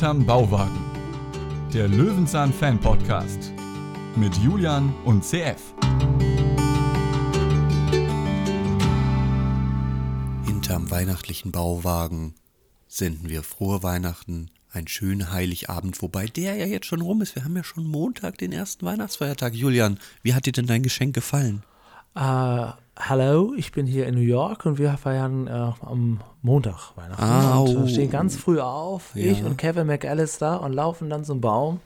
Hinterm Bauwagen. Der Löwenzahn Fan Podcast mit Julian und CF. Hinterm weihnachtlichen Bauwagen senden wir frohe Weihnachten, einen schönen Heiligabend, wobei der ja jetzt schon rum ist. Wir haben ja schon Montag, den ersten Weihnachtsfeiertag. Julian, wie hat dir denn dein Geschenk gefallen? Uh, hallo, ich bin hier in New York und wir feiern uh, am Montag Weihnachten. Ah, und oh. äh, stehen ganz früh auf, Ja. ich und Kevin McAllister, und laufen dann zum Baum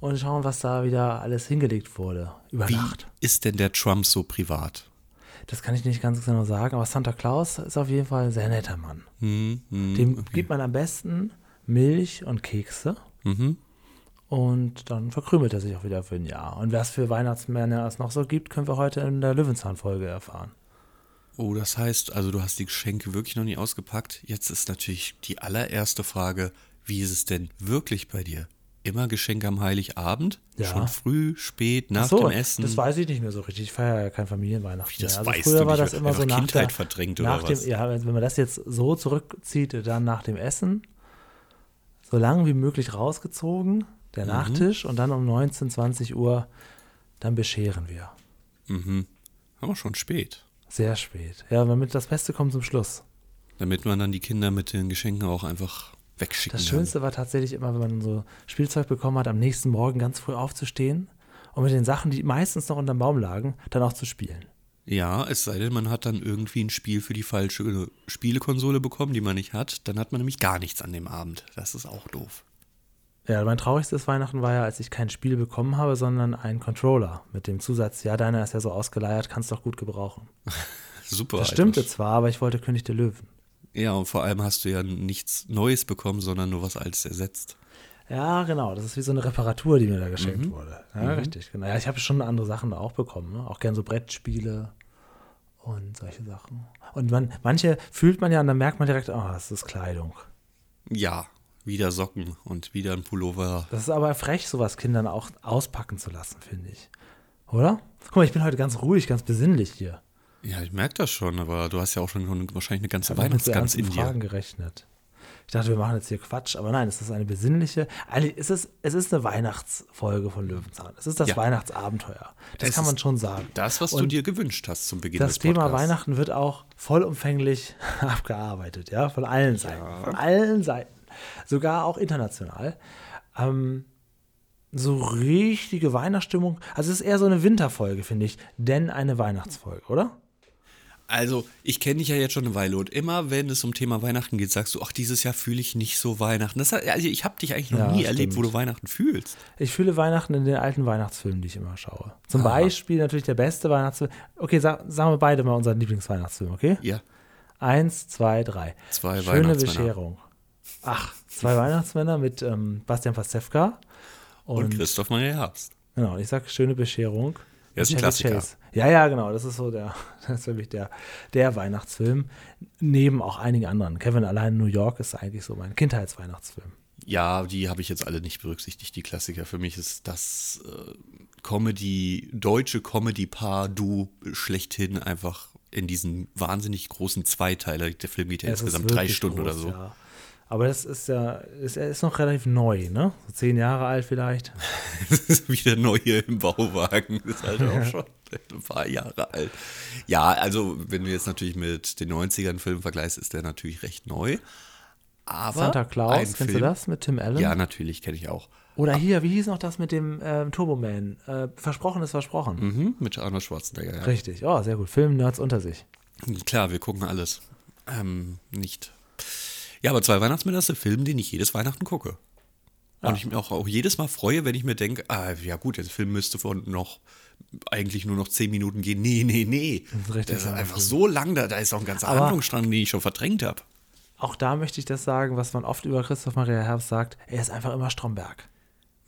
und schauen, was da wieder alles hingelegt wurde über Wie Nacht. ist denn der Trump so privat? Das kann ich nicht ganz genau sagen, aber Santa Claus ist auf jeden Fall ein sehr netter Mann. Hm, hm, Dem okay. gibt man am besten Milch und Kekse. Mhm. Und dann verkrümelt er sich auch wieder für ein Jahr. Und was für Weihnachtsmänner es noch so gibt, können wir heute in der Löwenzahn-Folge erfahren. Oh, das heißt, also du hast die Geschenke wirklich noch nie ausgepackt. Jetzt ist natürlich die allererste Frage, wie ist es denn wirklich bei dir? Immer Geschenke am Heiligabend? Ja. Schon früh, spät, nach Ach so, dem Essen? Das weiß ich nicht mehr so richtig. Ich feiere ja kein Familienweihnachten. Wie, das mehr. Also weißt früher du war das immer so nach Kindheit der, verdrängt nach oder dem, was? Ja, wenn man das jetzt so zurückzieht, dann nach dem Essen, so lange wie möglich rausgezogen, der Mhm. Nachtisch und dann um 19, 20 Uhr, dann bescheren wir. Mhm. Aber schon spät. Sehr spät. Ja, damit das Beste kommt zum Schluss. Damit man dann die Kinder mit den Geschenken auch einfach wegschicken Das kann. Schönste war tatsächlich immer, wenn man so Spielzeug bekommen hat, am nächsten Morgen ganz früh aufzustehen und mit den Sachen, die meistens noch unterm Baum lagen, dann auch zu spielen. Ja, es sei denn, man hat dann irgendwie ein Spiel für die falsche Spielekonsole bekommen, die man nicht hat. Dann hat man nämlich gar nichts an dem Abend. Das ist auch doof. Ja, mein traurigstes Weihnachten war ja, als ich kein Spiel bekommen habe, sondern einen Controller mit dem Zusatz, ja, deiner ist ja so ausgeleiert, kannst doch gut gebrauchen. Super. Das stimmte zwar, aber ich wollte König der Löwen. Ja, und vor allem hast du ja nichts Neues bekommen, sondern nur was Altes ersetzt. Ja, genau, das ist wie so eine Reparatur, die mir da geschenkt wurde. Ja, richtig, genau. Ja, ich habe schon andere Sachen da auch bekommen, ne? auch gern so Brettspiele und solche Sachen. Und man, manche fühlt man ja und dann merkt man direkt, oh, das ist Kleidung. Ja, wieder Socken und wieder ein Pullover. Das ist aber frech, sowas Kindern auch auspacken zu lassen, finde ich. Oder? Guck mal, ich bin heute ganz ruhig, ganz besinnlich hier. Ja, ich merke das schon, aber du hast ja auch schon wahrscheinlich eine ganze Weihnachtsgans in dir. Fragen gerechnet. Ich dachte, wir machen jetzt hier Quatsch, aber nein, es ist eine besinnliche. Eigentlich ist es, es ist eine Weihnachtsfolge von Löwenzahn. Es ist das Ja. Weihnachtsabenteuer. Das Es kann man schon sagen. Das, was du Und dir gewünscht hast zum Beginn Das des Thema Podcasts. Weihnachten wird auch vollumfänglich abgearbeitet, ja, von allen Seiten. Von allen Seiten. Sogar auch international. Ähm, so richtige Weihnachtsstimmung. Also es ist eher so eine Winterfolge, finde ich, denn eine Weihnachtsfolge, oder? Also, ich kenne dich ja jetzt schon eine Weile und immer, wenn es um Thema Weihnachten geht, sagst du, ach, dieses Jahr fühle ich nicht so Weihnachten. Das, also ich habe dich eigentlich noch Ja, nie erlebt, wo du Weihnachten fühlst. Ich fühle Weihnachten in den alten Weihnachtsfilmen, die ich immer schaue. Zum Beispiel natürlich der beste Weihnachtsfilm. Okay, sag, sagen wir beide mal unseren Lieblingsweihnachtsfilm, okay? Ja, Eins, zwei, drei. Zwei Schöne. Bescherung. Ach, zwei Weihnachtsmänner mit ähm, Bastian Pastewka. und, Und, Christoph Maria Herbst. genau, ich sag schöne Bescherung. Ja, ist ein Klassiker. Chase. Ja, ja, genau. Das ist so der, das ist für mich der, der Weihnachtsfilm. Neben auch einigen anderen. Kevin allein in New York ist eigentlich so mein Kindheitsweihnachtsfilm. Ja, die habe ich jetzt alle nicht berücksichtigt, die Klassiker. Für mich ist das äh, Comedy, deutsche Comedy-Paar, du schlechthin einfach in diesen wahnsinnig großen Zweiteiler. Der Film geht ja Es insgesamt drei wirklich Stunden oder groß, so. Ja. Aber das ist ja, ist, er ist noch relativ neu, ne? So zehn Jahre alt vielleicht. Das ist wieder neue im Bauwagen. Das ist halt auch schon ein paar Jahre alt. Ja, also wenn du jetzt natürlich mit den 90ern Film vergleichst, ist der natürlich recht neu. Aber Santa Claus, kennst Film, du das mit Tim Allen? Ja, natürlich, kenne ich auch. Oder hier, wie hieß noch das mit dem ähm, Turboman? Äh, versprochen ist versprochen. Mhm, mit Arnold Schwarzenegger, ja. Richtig, oh, sehr gut. Film-Nerds unter sich. Klar, wir gucken alles. Ähm, nicht. Ja, aber zwei Weihnachtsmänner ist ein Film, den ich jedes Weihnachten gucke. Und ich mich auch, auch jedes Mal freue, wenn ich mir denke, ah, ja gut, der Film müsste von noch eigentlich nur noch zehn Minuten gehen. Nee, nee, nee. Das ist richtig Das ist einfach so lang, da, da ist auch ein ganzer Aber- Handlungsstrang, den ich schon verdrängt habe. Auch da möchte ich das sagen, was man oft über Christoph Maria Herbst sagt. Er ist einfach immer Stromberg.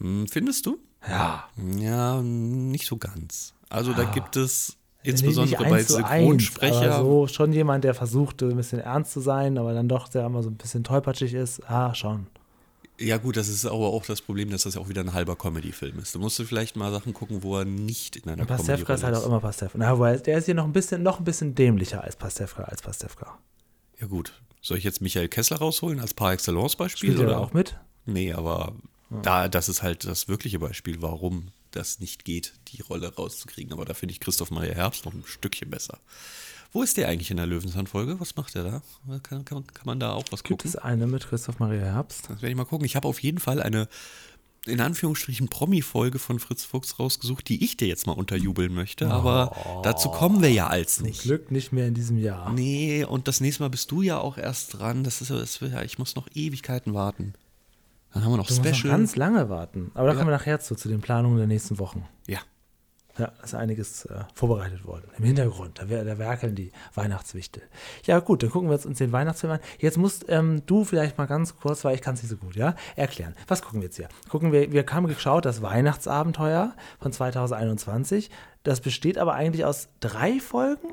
Hm, findest du? Ja. Ja, nicht so ganz. Also da gibt es Insbesondere bei zu eins, Synchronsprecher. aber so schon jemand, der versucht, ein bisschen ernst zu sein, aber dann doch der immer so ein bisschen tollpatschig ist. Ah, schon. Ja, gut, das ist aber auch das Problem, dass das ja auch wieder ein halber Comedy-Film ist. Du musst vielleicht mal Sachen gucken, wo er nicht in einer Comedy Pastewka ist halt auch immer Pastewka. Na, wobei, der ist hier noch ein bisschen, noch ein bisschen dämlicher als Pastewka, als Pastewka. Ja, gut. Soll ich jetzt Michael Kessler rausholen als par excellence Beispiel? Spielt er oder da auch mit? Nee, aber da, das ist halt das wirkliche Beispiel, warum das nicht geht, die Rolle rauszukriegen. Aber da finde ich Christoph Maria Herbst noch ein Stückchen besser. Wo ist der eigentlich in der Löwenzahn-Folge? Was macht der da? Kann, kann, kann man da auch was Gibt gucken? es eine mit Christoph Maria Herbst? Das werde ich mal gucken. Ich habe auf jeden Fall eine, in Anführungsstrichen, Promi-Folge von Fritz Fuchs rausgesucht, die ich dir jetzt mal unterjubeln möchte. Aber dazu kommen wir ja als nicht. Glück nicht mehr in diesem Jahr. Nee, und das nächste Mal bist du ja auch erst dran. Das ist, das ja- ich muss noch Ewigkeiten warten. Dann haben wir noch Du musst noch Special. ganz lange warten. Aber da Ja. kommen wir nachher zu, zu den Planungen der nächsten Wochen. ja. Ja, ist einiges äh, vorbereitet worden. Im Hintergrund, da, da werkeln die Weihnachtswichtel. Ja, gut, dann gucken wir jetzt uns den Weihnachtsfilm an. Jetzt musst ähm, du vielleicht mal ganz kurz, weil ich kann es nicht so gut, ja, erklären. Was gucken wir jetzt hier? Gucken wir, wir haben geschaut, das Weihnachtsabenteuer von 2021. Das besteht aber eigentlich aus drei Folgen.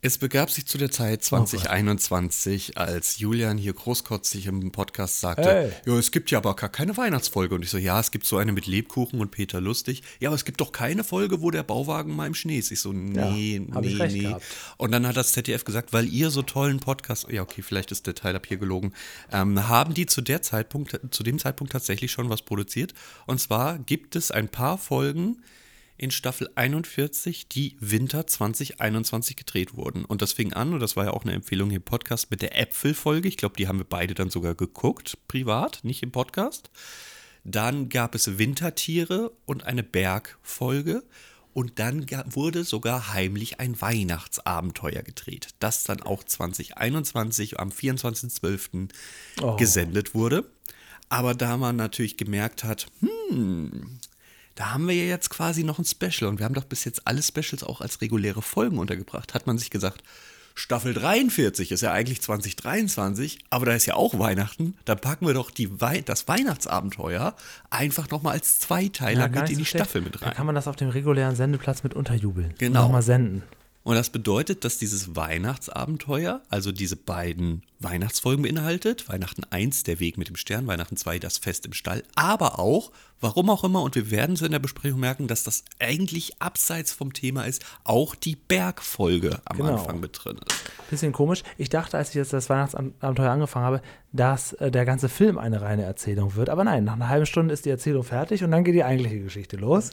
Es begab sich zu der Zeit 2021, als Julian hier großkotzig im Podcast sagte, Hey. ja, es gibt ja aber gar keine Weihnachtsfolge. Und ich so, ja, es gibt so eine mit Lebkuchen und Peter Lustig. Ja, aber es gibt doch keine Folge, wo der Bauwagen mal im Schnee ist. Ich so, nee, ich nee, nee. gehabt. Und dann hat das ZDF gesagt, weil ihr so tollen Podcast, ja, okay, vielleicht ist der Teil ab hier gelogen, ähm, haben die zu der Zeitpunkt, zu dem Zeitpunkt tatsächlich schon was produziert. Und zwar gibt es ein paar Folgen, in Staffel 41, die Winter 2021 gedreht wurden. Und das fing an, und das war ja auch eine Empfehlung im Podcast, mit der Äpfelfolge. Ich glaube, die haben wir beide dann sogar geguckt, privat, nicht im Podcast. Dann gab es Wintertiere und eine Bergfolge. Und dann wurde sogar heimlich ein Weihnachtsabenteuer gedreht, das dann auch 2021 am 24.12. Oh. gesendet wurde. Aber da man natürlich gemerkt hat, hm, da haben wir ja jetzt quasi noch ein Special und wir haben doch bis jetzt alle Specials auch als reguläre Folgen untergebracht. Hat man sich gesagt, Staffel 43 ist ja eigentlich 2023, aber da ist ja auch Weihnachten. Da packen wir doch Wei das Weihnachtsabenteuer einfach nochmal als Zweiteiler gar mit in die schlecht. Staffel mit Da rein. kann man das auf dem regulären Sendeplatz mit unterjubeln. Genau. Nochmal senden. Und das bedeutet, dass dieses Weihnachtsabenteuer, also diese beiden Weihnachtsfolgen beinhaltet, Weihnachten 1, der Weg mit dem Stern, Weihnachten 2, das Fest im Stall, aber auch, warum auch immer, und wir werden es in der Besprechung merken, dass das eigentlich abseits vom Thema ist, auch die Bergfolge am Genau. Anfang mit drin ist. Bisschen komisch. Ich dachte, als ich jetzt das Weihnachtsabenteuer angefangen habe, dass äh, der ganze Film eine reine Erzählung wird. Aber nein, nach einer halben Stunde ist die Erzählung fertig und dann geht die eigentliche Geschichte los.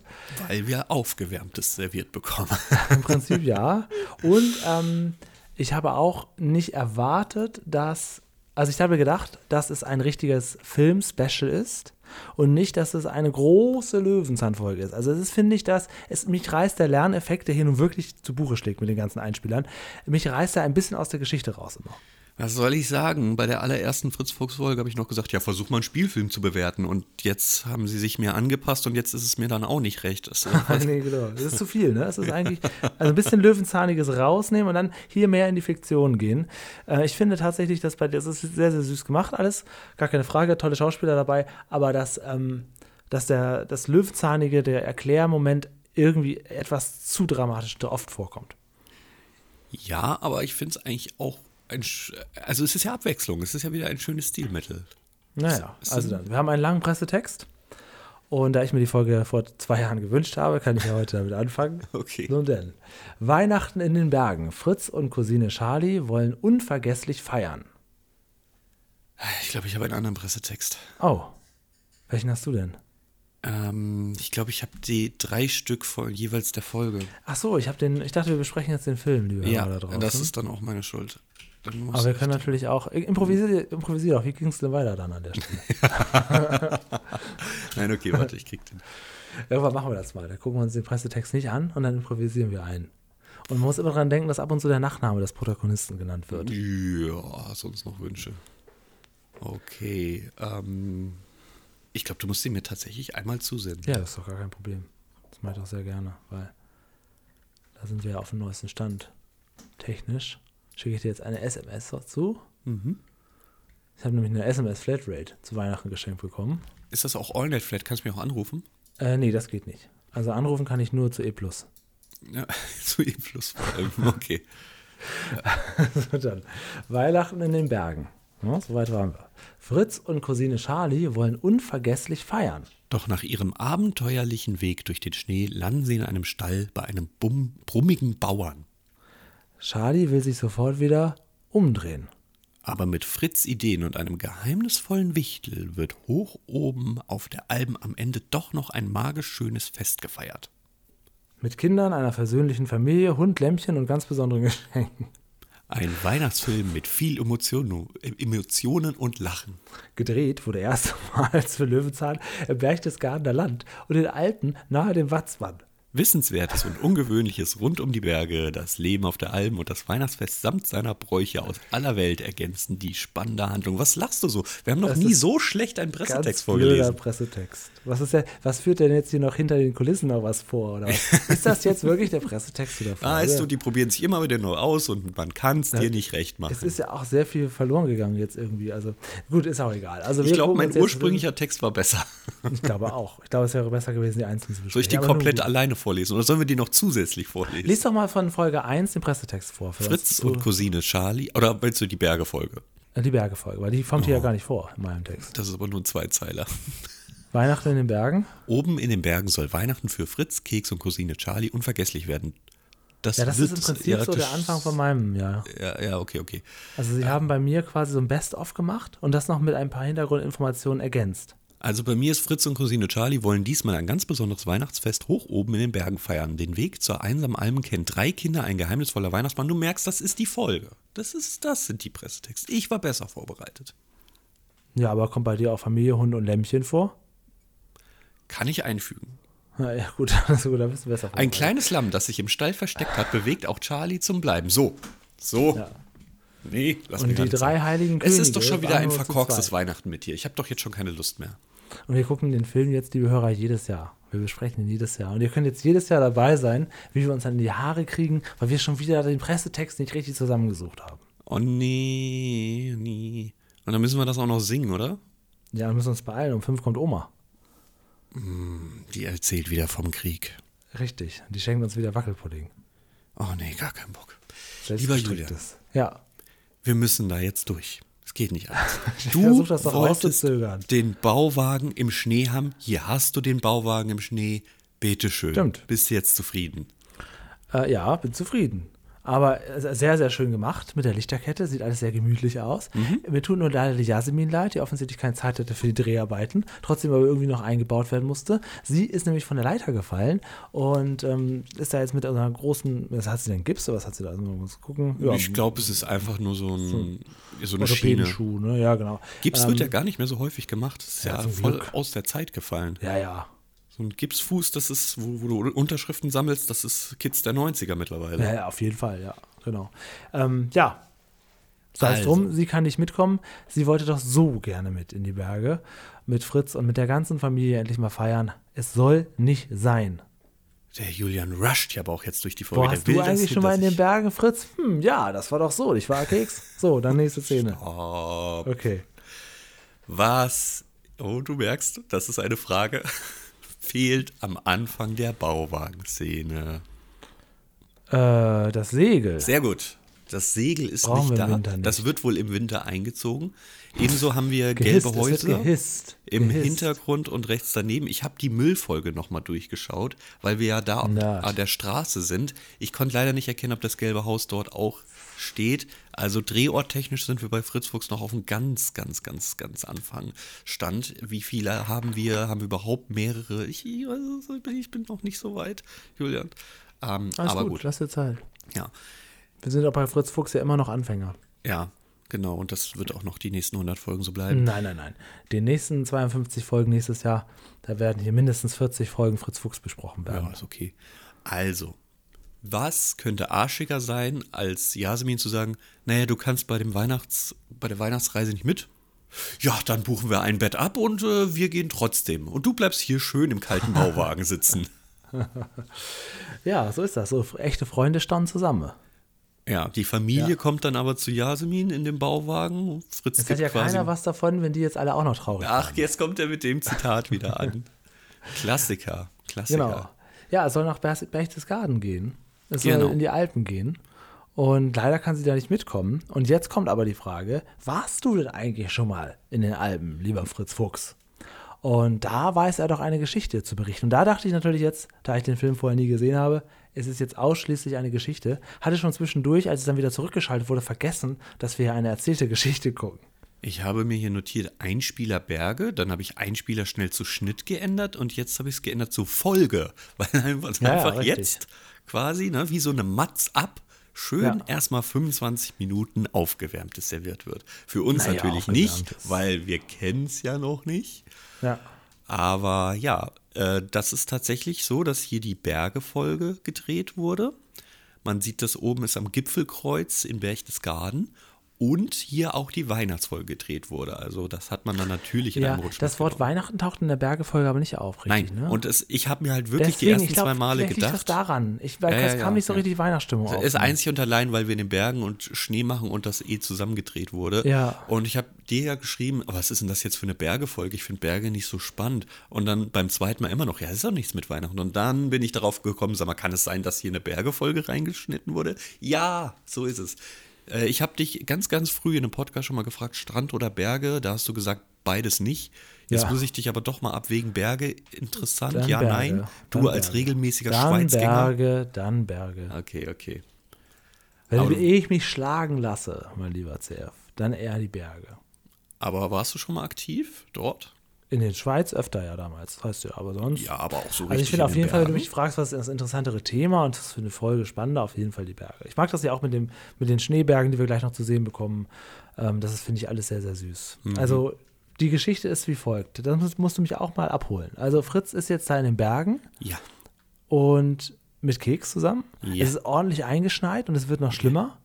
Weil wir Aufgewärmtes serviert bekommen. Im Prinzip ja. Und ähm, ich habe auch nicht erwartet, dass. Also ich habe gedacht, dass es ein richtiges Film-Special ist und nicht, dass es eine große Löwenzahnfolge ist. Also es ist, finde ich, dass es mich reißt der Lerneffekt, der hier nun wirklich zu Buche schlägt mit den ganzen Einspielern, mich reißt er ein bisschen aus der Geschichte raus immer. Was soll ich sagen? Bei der allerersten Fritz Fuchs Folge habe ich noch gesagt, ja, versuch mal einen Spielfilm zu bewerten. Und jetzt haben sie sich mir angepasst und jetzt ist es mir dann auch nicht recht. Das, nee, genau. Das ist zu viel, ne? Es ist eigentlich, also ein bisschen Löwenzahniges rausnehmen und dann hier mehr in die Fiktion gehen. Äh, ich finde tatsächlich, dass bei das ist sehr, sehr süß gemacht alles. Gar keine Frage, tolle Schauspieler dabei, aber dass, ähm, dass der, das Löwenzahnige, der Erklärmoment irgendwie etwas zu dramatisch oft vorkommt. Ja, aber ich finde es eigentlich auch ein. Also, es ist ja Abwechslung. Es ist ja wieder ein schönes Stilmittel. Naja, also dann. Wir haben einen langen Pressetext. Und da ich mir die Folge vor zwei Jahren gewünscht habe, kann ich ja heute damit anfangen. Okay. Nun denn. Weihnachten in den Bergen. Fritz und Cousine Charlie wollen unvergesslich feiern. Ich glaube, ich habe einen anderen Pressetext. Oh. Welchen hast du denn? Ähm, ich glaube, ich habe die drei Stück von jeweils der Folge. Ach so, ich habe den, ich dachte, wir besprechen jetzt den Film, lieber Ja, da draußen. das ist dann auch meine Schuld. Dann muss Aber wir können natürlich auch, improvisier, improvisier auch, wie ging es denn weiter dann an der Stelle? Nein, okay, warte, ich krieg den. Irgendwann machen wir das mal. Da gucken wir uns den Pressetext nicht an und dann improvisieren wir einen. Und man muss immer dran denken, dass ab und zu der Nachname des Protagonisten genannt wird. Ja, sonst noch Wünsche. Okay. Ähm, ich glaube, du musst sie mir tatsächlich einmal zusenden. Ja, das ist doch gar kein Problem. Das mache ich doch sehr gerne, weil da sind wir ja auf dem neuesten Stand. Technisch schicke ich dir jetzt eine SMS dazu. Mhm. Ich habe nämlich eine SMS-Flatrate zu Weihnachten geschenkt bekommen. Ist das auch AllNet Flat? Kannst du mich auch anrufen? Äh, nee, das geht nicht. Also anrufen kann ich nur zu E+. Ja, zu E plus vor allem. Okay. So, dann. Weihnachten in den Bergen. Ja, soweit waren wir. Fritz und Cousine Charlie wollen unvergesslich feiern. Doch nach ihrem abenteuerlichen Weg durch den Schnee landen sie in einem Stall bei einem brummigen Bauern. Charlie will sich sofort wieder umdrehen. Aber mit Fritz Ideen und einem geheimnisvollen Wichtel wird hoch oben auf der Alm am Ende doch noch ein magisch schönes Fest gefeiert. Mit Kindern, einer versöhnlichen Familie, Hund, Lämpchen und ganz besonderen Geschenken. Ein Weihnachtsfilm mit viel Emotionen, Emotionen und Lachen. Gedreht wurde erstmals für Löwenzahn im Berchtesgadener Land und in Alpen nahe dem Watzmann. Wissenswertes und Ungewöhnliches rund um die Berge, das Leben auf der Alm und das Weihnachtsfest samt seiner Bräuche aus aller Welt ergänzen die spannende Handlung. Was lachst du so? Wir haben noch Das nie so schlecht einen Pressetext Ganz vorgelesen. Pressetext. Was, ist der, was führt denn jetzt hier noch hinter den Kulissen noch was vor? Oder was? Ist das jetzt wirklich der Pressetext oder Ah, weißt du, die probieren sich immer wieder neu aus und man kann es dir nicht recht machen. Es ist ja auch sehr viel verloren gegangen jetzt irgendwie. Also gut, ist auch egal. Also ich glaube, mein ursprünglicher Text war besser. Ich glaube auch. Ich glaube, es wäre besser gewesen, die einzeln zu besprechen. Soll ich die komplett alleine vorlesen oder sollen wir die noch zusätzlich vorlesen? Lies doch mal von Folge 1 den Pressetext vor. Fritz und Cousine Charlie. Oder willst du die Berge-Folge? äh, die Berge-Folge, weil die kommt Oh. hier ja gar nicht vor in meinem Text. Das ist aber nur ein Zweizeiler. Weihnachten in den Bergen. Oben in den Bergen soll Weihnachten für Fritz, Keks und Cousine Charlie unvergesslich werden. Das, Ja, das ist im Prinzip ja, so der Anfang von meinem, ja. Ja, ja, okay, okay. Also sie haben bei mir quasi so ein Best-of gemacht und das noch mit ein paar Hintergrundinformationen ergänzt. Also bei mir ist Fritz und Cousine Charlie wollen diesmal ein ganz besonderes Weihnachtsfest hoch oben in den Bergen feiern. Den Weg zur einsamen Alm kennen drei Kinder, ein geheimnisvoller Weihnachtsmann. Du merkst, das ist die Folge. Das ist, das sind die Pressetexte. Ich war besser vorbereitet. Ja, aber kommt bei dir auch Familie, Hund und Lämpchen vor? Kann ich einfügen. Na ja, gut, also gut, da bist du besser Ein kleines Lamm, das sich im Stall versteckt hat, bewegt auch Charlie zum Bleiben. So, so. Ja. Nee, lass Und mich die drei sagen. heiligen Es Könige ist doch schon wieder ein verkorkstes. Weihnachten mit dir. Ich habe doch jetzt schon keine Lust mehr. Und wir gucken den Film jetzt, liebe Hörer, jedes Jahr. Wir besprechen ihn jedes Jahr. Und ihr könnt jetzt jedes Jahr dabei sein, wie wir uns dann in die Haare kriegen, weil wir schon wieder den Pressetext nicht richtig zusammengesucht haben. Oh nee, nee. Und dann müssen wir das auch noch singen, oder? Ja, wir müssen uns beeilen. Um fünf kommt Oma. Die erzählt wieder vom Krieg. Richtig. Die schenkt uns wieder Wackelpudding. Oh nee, gar keinen Bock. Lieber Julian. Ja. wir müssen da jetzt durch. Geht nicht anders. Du wolltest den Bauwagen im Schnee haben. Hier hast du den Bauwagen im Schnee. Bitteschön. Stimmt. Bist du jetzt zufrieden? Äh, ja, bin zufrieden. Aber äh, sehr, sehr schön gemacht mit der Lichterkette. Sieht alles sehr gemütlich aus. Mhm. Mir tut nur leider die Jasmin leid, die offensichtlich keine Zeit hatte für die Dreharbeiten, trotzdem aber irgendwie noch eingebaut werden musste. Sie ist nämlich von der Leiter gefallen und ähm, ist da jetzt mit einer großen, was hat sie denn, Gips oder was hat sie da? Also, muss gucken. Ja, ich glaube, es ist einfach nur so, ein, so eine Schiene. Orthopädenschuh, ne? Ja, genau. Gips Ähm, wird ja gar nicht mehr so häufig gemacht. Das ist ja, ja, voll Glück. aus der Zeit gefallen. Ja, ja. So ein Gipsfuß, das ist, wo, wo du Unterschriften sammelst, das ist Kids der 90er mittlerweile. Ja, ja, auf jeden Fall, ja, genau. Ähm, ja, sei es Also. drum, sie kann nicht mitkommen. Sie wollte doch so gerne mit in die Berge, mit Fritz und mit der ganzen Familie endlich mal feiern. Es soll nicht sein. Der Julian rusht ja aber auch jetzt durch die Folge. Boah, Der hast will du eigentlich schon mal in den Bergen, Fritz? Hm, ja, das war doch so. Ich war Keks. So, dann nächste Szene. Oh, Okay. was, oh, du merkst, das ist eine Frage, fehlt am Anfang der Bauwagenszene. Äh, das Segel. Sehr gut. Das Segel ist Brauchen nicht da. Nicht. Das wird wohl im Winter eingezogen. Ebenso haben wir Gehisst, gelbe Häuser. gehisst. Im Gehisst. Hintergrund und rechts daneben. Ich habe die Müllfolge nochmal durchgeschaut, weil wir ja da an der Straße sind. Ich konnte leider nicht erkennen, ob das gelbe Haus dort auch steht. Also drehorttechnisch sind wir bei Fritz Fuchs noch auf einem ganz, ganz, ganz, ganz Anfang stand. Wie viele haben wir? Haben wir überhaupt mehrere? Ich, nicht, ich bin noch nicht so weit, Julian. Ähm, Alles aber gut, gut. lass dir Zeit. Ja. Wir sind auch bei Fritz Fuchs ja immer noch Anfänger. ja, genau. Und das wird auch noch die nächsten 100 Folgen so bleiben. Nein, nein, nein. Die nächsten 52 Folgen nächstes Jahr, da werden hier mindestens 40 Folgen Fritz Fuchs besprochen werden. Ja, ist okay. Also, was könnte arschiger sein, als Jasmin zu sagen, naja, du kannst bei dem Weihnachts, bei der Weihnachtsreise nicht mit? Ja, dann buchen wir ein Bett ab und äh, wir gehen trotzdem. Und du bleibst hier schön im kalten Bauwagen sitzen. Ja, so ist das. So echte Freunde standen zusammen. Ja, die Familie Ja. kommt dann aber zu Jasmin in dem Bauwagen. Fritz Jetzt gibt hat ja keiner was davon, wenn die jetzt alle auch noch traurig Ach, waren. jetzt kommt er mit dem Zitat wieder an. Klassiker, Klassiker. Genau. Ja, es soll nach Ber- Berchtesgaden gehen. Es soll Genau. in die Alpen gehen. Und leider kann sie da nicht mitkommen. Und jetzt kommt aber die Frage, warst du denn eigentlich schon mal in den Alpen, lieber Fritz Fuchs? Und da weiß er doch eine Geschichte zu berichten. Und da dachte ich natürlich jetzt, da ich den Film vorher nie gesehen habe, es ist jetzt ausschließlich eine Geschichte. Hatte schon zwischendurch, als es dann wieder zurückgeschaltet wurde, vergessen, dass wir hier eine erzählte Geschichte gucken. Ich habe mir hier notiert Einspieler Berge, dann habe ich Einspieler schnell zu Schnitt geändert und jetzt habe ich es geändert zu Folge, weil einfach, Ja, ja, einfach richtig. jetzt quasi, ne, wie so eine Matz ab, schön Ja. erstmal 25 Minuten aufgewärmtes serviert wird. Für uns Naja, natürlich nicht, weil wir kennen es ja noch nicht. Ja. Aber ja, äh, das ist tatsächlich so, dass hier die Bergefolge gedreht wurde. Man sieht das oben ist am Gipfelkreuz in Berchtesgaden. Und hier auch die Weihnachtsfolge gedreht wurde. Also das hat man dann natürlich in Ja, einem Rutsch das Wort mitgenommen. Weihnachten taucht in der Bergefolge aber nicht auf, richtig? Nein, ne? und es, ich habe mir halt wirklich die Deswegen, ersten ich glaub, zwei Male vielleicht liegt das gedacht. daran. Ich, weil es ja, kam ja, nicht so richtig die Weihnachtsstimmung auf. ist einzig und allein, weil wir in den Bergen und Schnee machen und das eh zusammengedreht wurde. Ja. Und ich habe dir ja geschrieben, "Aber was ist denn das jetzt für eine Bergefolge? Ich finde Berge nicht so spannend. Und dann beim zweiten Mal immer noch, ja, das ist doch nichts mit Weihnachten. Und dann bin ich darauf gekommen, sag mal, kann es sein, dass hier eine Bergefolge reingeschnitten wurde? Ja, so ist es. Äh, Ich habe dich ganz, ganz früh in einem Podcast schon mal gefragt, Strand oder Berge? Da hast du gesagt, beides nicht. Jetzt Ja. muss ich dich aber doch mal abwägen, Berge, interessant, Dann ja, Berge, nein. Du als Berge. regelmäßiger dann Schweizgänger. Berge, dann Berge. Okay, okay. Wenn Aber- ehe ich mich schlagen lasse, mein lieber CF, dann eher die Berge. Aber warst du schon mal aktiv dort? In den Schweiz öfter ja damals, weißt du, aber sonst. Ja, aber auch so richtig. Also ich finde in auf den jeden Fall, wenn du mich fragst, was ist das interessantere Thema und das ist für eine Folge spannender, auf jeden Fall die Berge. Ich mag das ja auch mit, dem, mit den Schneebergen, die wir gleich noch zu sehen bekommen. Ähm, das ist, finde ich, alles sehr, sehr süß. Mhm. Also die Geschichte ist wie folgt. Das musst, musst du mich auch mal abholen. Also Fritz ist jetzt da in den Bergen Ja. und mit Keks zusammen. Ja. Es ist ordentlich eingeschneit und es wird noch schlimmer.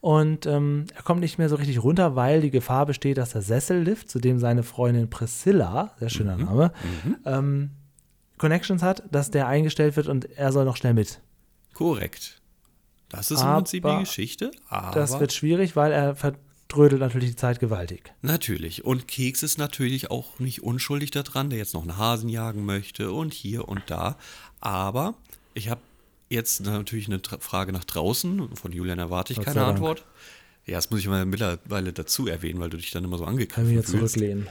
Und ähm, er kommt nicht mehr so richtig runter, weil die Gefahr besteht, dass der Sessellift, zu dem seine Freundin Priscilla, sehr schöner Mhm. Name, ähm, Connections hat, dass der eingestellt wird und er soll noch schnell mit. Korrekt. Das ist im Aber Prinzip die Geschichte. Aber Das wird schwierig, weil er verdrödelt natürlich die Zeit gewaltig. natürlich. Und Keks ist natürlich auch nicht unschuldig daran, der jetzt noch einen Hasen jagen möchte und hier und da. Aber ich habe jetzt natürlich eine Frage nach draußen. Von Julian erwarte ich Gott keine. Antwort. Ja, das muss ich mal mittlerweile dazu erwähnen, weil du dich dann immer so Kann angegriffen jetzt fühlst. zurücklehnen.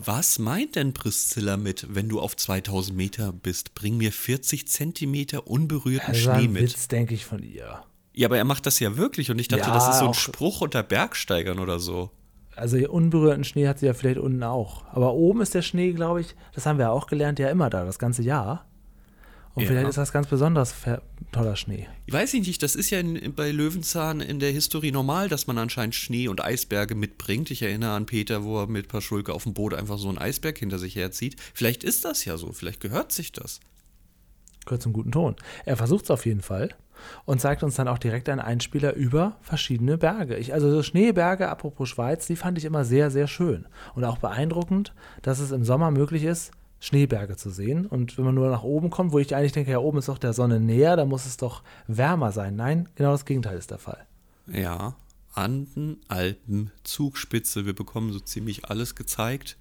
Was meint denn Priscilla mit, wenn du auf 2000 Meter bist? Bring mir 40 Zentimeter unberührten Das Schnee ein mit. Witz, denke ich, von ihr. Ja, aber er macht das ja wirklich und ich dachte, Ja, das ist so ein Spruch unter Bergsteigern oder so. Also unberührten Schnee hat sie ja vielleicht unten auch. Aber oben ist der Schnee, glaube ich, das haben wir ja auch gelernt, ja immer da, das ganze Jahr. Und Ja. vielleicht ist das ganz besonders toller Schnee. Ich weiß nicht, das ist ja in, bei Löwenzahn in der Historie normal, dass man anscheinend Schnee und Eisberge mitbringt. Ich erinnere an Peter, wo er mit Paschulke auf dem Boot einfach so einen Eisberg hinter sich herzieht. Vielleicht ist das ja so, vielleicht gehört sich das. Gehört zum guten Ton. Er versucht es auf jeden Fall und zeigt uns dann auch direkt einen Einspieler über verschiedene Berge. Ich, also so Schneeberge, apropos Schweiz, die fand ich immer sehr, sehr schön. Und auch beeindruckend, dass es im Sommer möglich ist, Schneeberge zu sehen. Und wenn man nur nach oben kommt, wo ich eigentlich denke, ja, oben ist doch der Sonne näher, da muss es doch wärmer sein. Nein, genau das Gegenteil ist der Fall. Ja, Anden, Alpen, Zugspitze, wir bekommen so ziemlich alles gezeigt.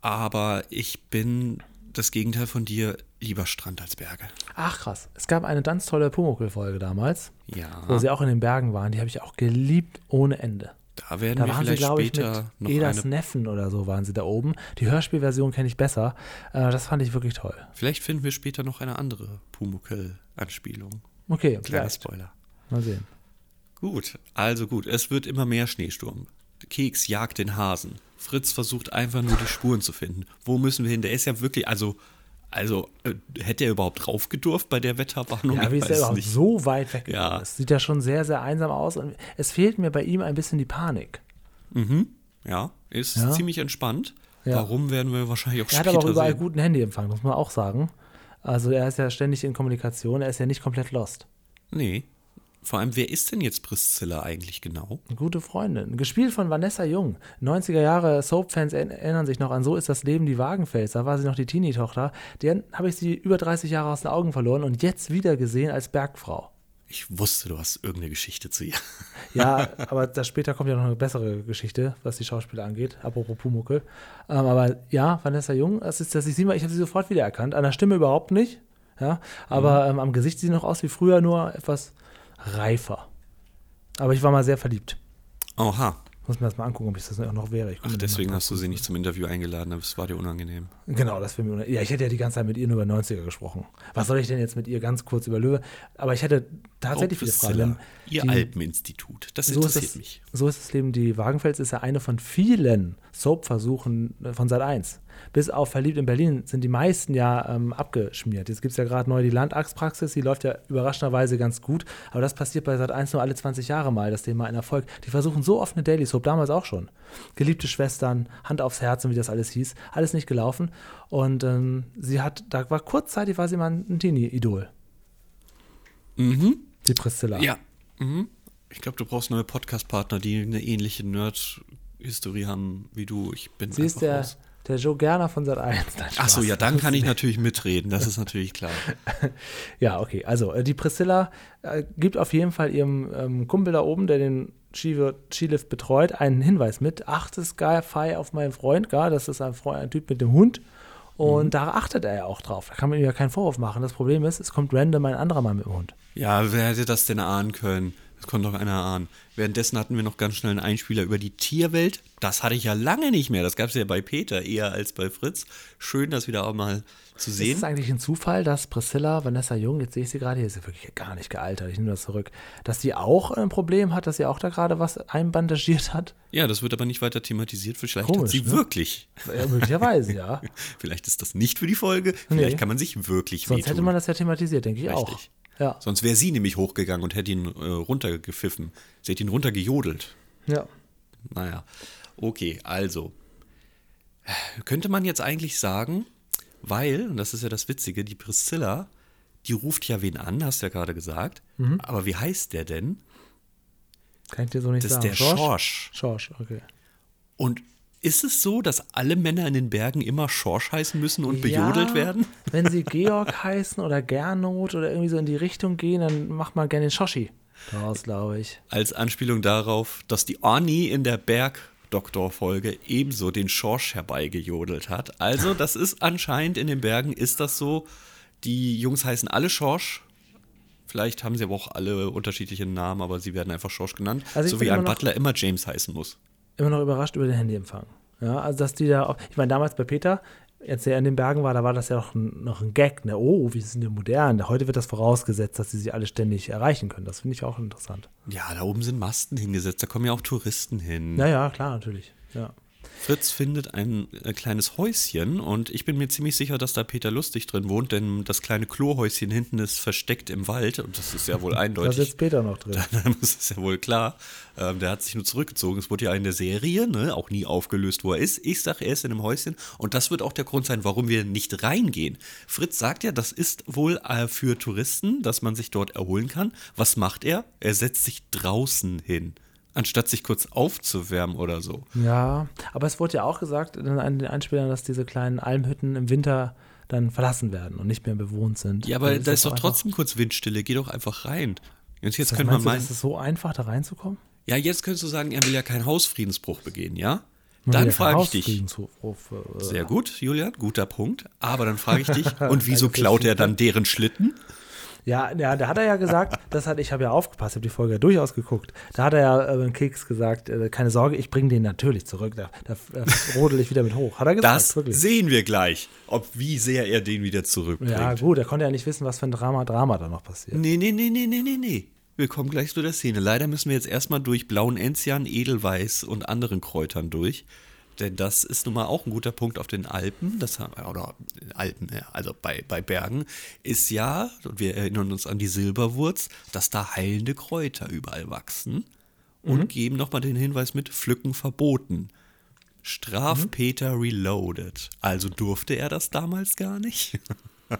Aber ich bin das Gegenteil von dir, lieber Strand als Berge. Ach krass. Es gab eine ganz tolle Pumuckl-Folge damals, Ja, wo sie auch in den Bergen waren. Die habe ich auch geliebt ohne Ende. Da werden Da wir waren sie, vielleicht glaube ich, später mit noch Edas eine Neffen oder so waren sie da oben. Die Hörspielversion kenne ich besser. Äh, das fand ich wirklich toll. Vielleicht finden wir später noch eine andere Pumuckl-Anspielung. Okay, Kleiner vielleicht. Spoiler. Mal sehen. Gut, also gut, es wird immer mehr Schneesturm. Keks jagt den Hasen. Fritz versucht einfach nur die Spuren zu finden. Wo müssen wir hin? Der ist ja wirklich, also, also äh, hätte er überhaupt drauf gedurft bei der Wetterwarnung? Ja, wie ist er überhaupt nicht. so weit weg Ja. ist? Sieht ja schon sehr, sehr einsam aus. Und es fehlt mir bei ihm ein bisschen die Panik. Ja, ist Ja. ziemlich entspannt. Ja. Warum werden wir wahrscheinlich auch Er hat später aber auch überall sehen. guten Handyempfang, muss man auch sagen. Also er ist ja ständig in Kommunikation, er ist ja nicht komplett lost. Nee. Vor allem, wer ist denn jetzt Priscilla eigentlich genau? Eine gute Freundin. Gespielt von Vanessa Jung. 90er Jahre Soap-Fans er- erinnern sich noch an So ist das Leben die Wagenfels. Da war sie noch die Teenie-Tochter. Dann habe ich sie über 30 Jahre aus den Augen verloren und jetzt wieder gesehen als Bergfrau. Ich wusste, du hast irgendeine Geschichte zu ihr. Ja, aber da später kommt ja noch eine bessere Geschichte, was die Schauspieler angeht, apropos Pumuckel. Ähm, aber ja, Vanessa Jung, das ist, das ich sie mal, ich habe sie sofort wiedererkannt. An der Stimme überhaupt nicht, ja, aber ähm, am Gesicht sieht sie noch aus wie früher, nur etwas reifer. Aber ich war mal sehr verliebt, Oha. muss mir das mal angucken, ob ich das noch wäre. Ach, deswegen hast du sie nicht zum Interview eingeladen, das war dir unangenehm. Genau, das wäre mir unangenehm. Ja, ich hätte ja die ganze Zeit mit ihr nur über 90er gesprochen. Was soll ich denn jetzt mit ihr ganz kurz über Löwe? Aber ich hätte tatsächlich oh, viele Fragen. Ihr Alpeninstitut, das so interessiert das, mich. So ist das Leben. Die Wagenfels ist ja eine von vielen Soap-Versuchen von Sat 1. Bis auf Verliebt in Berlin sind die meisten ja ähm, abgeschmiert. Jetzt gibt es ja gerade neu die Landachspraxis, die läuft ja überraschenderweise ganz gut. Aber das passiert bei Sat 1 nur alle 20 Jahre mal, das Thema ein Erfolg. Die versuchen so oft eine Daily Soap, damals auch schon. Geliebte Schwestern, Hand aufs Herz und wie das alles hieß. Alles nicht gelaufen. Und ähm, sie hat, da war kurzzeitig war sie mal ein Teenie-Idol. Mhm. Die Priscilla. Ja. Mhm. Ich glaube, du brauchst neue Podcast-Partner, die eine ähnliche Nerd-Historie haben wie du. Ich bin Sie ist der, raus. der Joe Gerner von Sat 1. Ach so, ja, dann kann ich natürlich mitreden, das ist natürlich klar. ja, okay. Also, äh, die Priscilla äh, gibt auf jeden Fall ihrem ähm, Kumpel da oben, der den Ski- Skilift betreut, einen Hinweis mit. Achtest geil, fei auf meinen Freund, gar. Das ist ein, Freund, ein Typ mit dem Hund. Und Mhm. da achtet er ja auch drauf. Da kann man ihm ja keinen Vorwurf machen. Das Problem ist, es kommt random ein anderer Mann mit dem Hund. Ja, wer hätte das denn ahnen können? Das konnte doch einer ahnen. Währenddessen hatten wir noch ganz schnell einen Einspieler über die Tierwelt. Das hatte ich ja lange nicht mehr. Das gab es ja bei Peter eher als bei Fritz. Schön, das wieder auch mal zu Ist sehen. es eigentlich ein Zufall, dass Priscilla, Vanessa Jung, jetzt sehe ich sie gerade, hier ist sie wirklich gar nicht gealtert, ich nehme das zurück, dass sie auch ein Problem hat, dass sie auch da gerade was einbandagiert hat? Ja, das wird aber nicht weiter thematisiert. Vielleicht Komisch, hat sie ne? wirklich. Ja, möglicherweise, ja. Vielleicht ist das nicht für die Folge. Vielleicht Nee. kann man sich wirklich Sonst wehtun. hätte man das ja thematisiert, denke ich auch. Ja. Sonst wäre sie nämlich hochgegangen und hätte ihn äh, runtergepfiffen. Sie hätte ihn runtergejodelt. ja. Naja, okay, also. Könnte man jetzt eigentlich sagen, weil, und das ist ja das Witzige, die Priscilla, die ruft ja wen an, hast du ja gerade gesagt. Mhm. Aber wie heißt der denn? Kann ich dir so nicht Das ist sagen. der Schorsch. Schorsch, okay. Und ist es so, dass alle Männer in den Bergen immer Schorsch heißen müssen und bejodelt ja, werden? Wenn sie Georg heißen oder Gernot oder irgendwie so in die Richtung gehen, dann macht man gerne den Schoschi. Daraus, glaube ich. Als Anspielung darauf, dass die Orni in der Bergdoktor-Folge ebenso den Schorsch herbeigejodelt hat. Also, das ist anscheinend in den Bergen, ist das so. Die Jungs heißen alle Schorsch. Vielleicht haben sie aber auch alle unterschiedliche Namen, aber sie werden einfach Schorsch genannt. Also so wie ein Butler immer James heißen muss. Immer noch überrascht über den Handyempfang. Ja, also dass die da, auch, ich meine, damals bei Peter, als er in den Bergen war, da war das ja noch ein, noch ein Gag, ne? Oh, wie sind die modern. Heute wird das vorausgesetzt, dass sie sich alle ständig erreichen können. Das finde ich auch interessant. Ja, da oben sind Masten hingesetzt, da kommen ja auch Touristen hin. Ja, ja, klar, natürlich. Ja. Fritz findet ein äh, kleines Häuschen und ich bin mir ziemlich sicher, dass da Peter Lustig drin wohnt, denn das kleine Klohäuschen hinten ist versteckt im Wald und das ist ja wohl Da eindeutig. sitzt Peter noch drin. Dann ist ja wohl klar. Ähm, der hat sich nur zurückgezogen. Es wurde ja in der Serie, ne, auch nie aufgelöst, wo er ist. Ich sage, er ist in einem Häuschen. Und das wird auch der Grund sein, warum wir nicht reingehen. Fritz sagt ja, das ist wohl äh, für Touristen, dass man sich dort erholen kann. Was macht er? Er setzt sich draußen hin, anstatt sich kurz aufzuwärmen oder so. Ja, aber es wurde ja auch gesagt in den Einspielern, dass diese kleinen Almhütten im Winter dann verlassen werden und nicht mehr bewohnt sind. Ja, aber Dann da ist doch trotzdem kurz Windstille. Geh doch einfach rein. Jetzt, jetzt Das könnte man meinen, ist es so einfach, da reinzukommen? ja, jetzt könntest du sagen, er will ja keinen Hausfriedensbruch begehen, ja? Man Dann frage ich dich. Äh, Sehr gut, Julian, guter Punkt. Aber dann frage ich dich, und wieso klaut er dann deren Schlitten? Ja, ja, da hat er ja gesagt, das hat, ich habe ja aufgepasst, habe die Folge ja durchaus geguckt. Da hat er ja äh, beim Keks gesagt, äh, keine Sorge, ich bringe den natürlich zurück. Da, da, da rodel ich wieder mit hoch. Hat er gesagt, Das wirklich. sehen wir gleich, ob wie sehr er den wieder zurückbringt. Ja, gut, er konnte ja nicht wissen, was für ein Drama, Drama da noch passiert. Nee, nee, nee, nee, nee, nee, nee. Wir kommen gleich zu der Szene. Leider müssen wir jetzt erstmal durch blauen Enzian, Edelweiß und anderen Kräutern durch. Denn das ist nun mal auch ein guter Punkt auf den Alpen, das haben, oder Alpen, ja, also bei, bei Bergen, ist ja, und wir erinnern uns an die Silberwurz, dass da heilende Kräuter überall wachsen und geben nochmal den Hinweis mit Pflücken verboten. Strafpeter Reloaded. Also durfte er das damals gar nicht?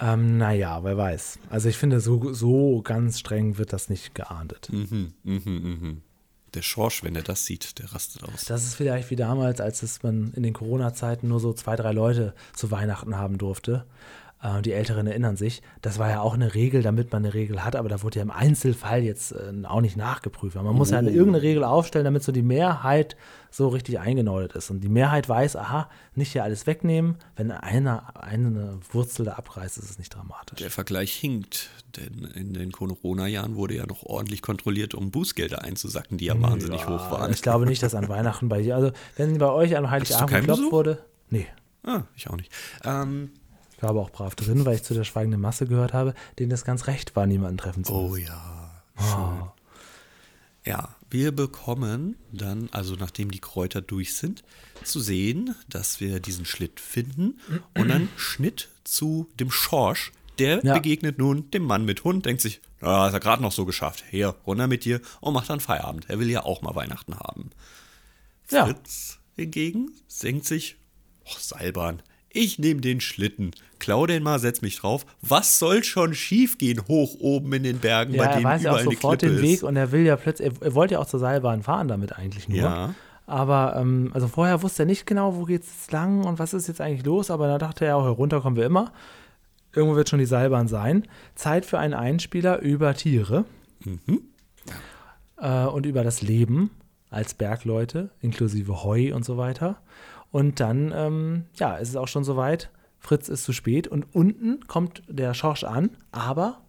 Ähm, naja, wer weiß. Also ich finde, so, so ganz streng wird das nicht geahndet. Mhm. Der Schorsch, wenn er das sieht, der rastet aus. Das ist vielleicht wie damals, als es man in den Corona-Zeiten nur so zwei, drei Leute zu Weihnachten haben durfte. Äh, die Älteren erinnern sich, das war ja auch eine Regel, damit man eine Regel hat, aber da wurde ja im Einzelfall jetzt äh, auch nicht nachgeprüft. Man muss ja eine, irgendeine Regel aufstellen, damit so die Mehrheit so richtig eingenordet ist. Und die Mehrheit weiß, aha, nicht hier alles wegnehmen. Wenn einer eine Wurzel da abreißt, ist es nicht dramatisch. Der Vergleich hinkt, denn in den Corona-Jahren wurde ja noch ordentlich kontrolliert, um Bußgelder einzusacken, die ja wahnsinnig hoch waren. Ich glaube nicht, dass an Weihnachten bei dir, also wenn bei euch an Heiligabend geklopft wurde, nee. Ah, ich auch nicht. Ähm, Ich aber auch brav drin, weil ich zu der schweigenden Masse gehört habe, denen das ganz recht war, niemanden treffen zu müssen. oh ja, schön. Ja, wir bekommen dann, also nachdem die Kräuter durch sind, zu sehen, dass wir diesen Schlitt finden und dann Schnitt zu dem Schorsch. Der Ja. begegnet nun dem Mann mit Hund, denkt sich, na, hat er gerade noch so geschafft. Hier, runter mit dir und macht dann Feierabend. Er will ja auch mal Weihnachten haben. Ja. Fritz hingegen denkt sich, oh, Seilbahn, ich nehme den Schlitten, klau den mal, setz mich drauf. Was soll schon schiefgehen hoch oben in den Bergen, Ja, bei er denen weiß ja überall auch eine sofort den Weg ist? und er will ja plötzlich, er, er wollte ja auch zur Seilbahn fahren damit eigentlich nur. Ja. Aber ähm, also vorher wusste er nicht genau, wo geht's jetzt lang und was ist jetzt eigentlich los, aber da dachte er auch, herunter kommen wir immer. Irgendwo wird schon die Seilbahn sein. Zeit für einen Einspieler über Tiere Mhm. äh, und über das Leben als Bergleute, inklusive Heu und so weiter. Und dann, ähm, ja, ist es auch schon soweit. Fritz ist zu spät und unten kommt der Schorsch an, aber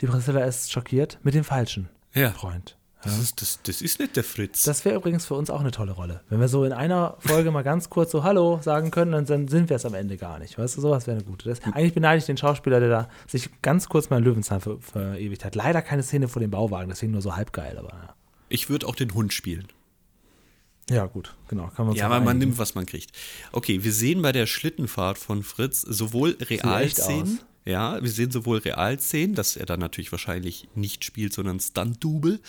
die Priscilla ist schockiert mit dem falschen Ja. Freund. Das, ist, das, das ist nicht der Fritz. Das wäre übrigens für uns auch eine tolle Rolle. Wenn wir so in einer Folge mal ganz kurz so Hallo sagen können, dann, dann sind wir es am Ende gar nicht. Weißt du, sowas wäre eine gute. Das, eigentlich beneide ich den Schauspieler, der da sich ganz kurz mal in Löwenzahn ver, verewigt hat. Leider keine Szene vor dem Bauwagen, deswegen nur so halb geil, aber ja. ich würde auch den Hund spielen. Ja, gut, genau. Kann man Ja, aber man nimmt, was man kriegt. Okay, wir sehen bei der Schlittenfahrt von Fritz sowohl Realszenen. Ja, wir sehen sowohl Realszenen, dass er dann natürlich wahrscheinlich nicht spielt, sondern Stunt-Double,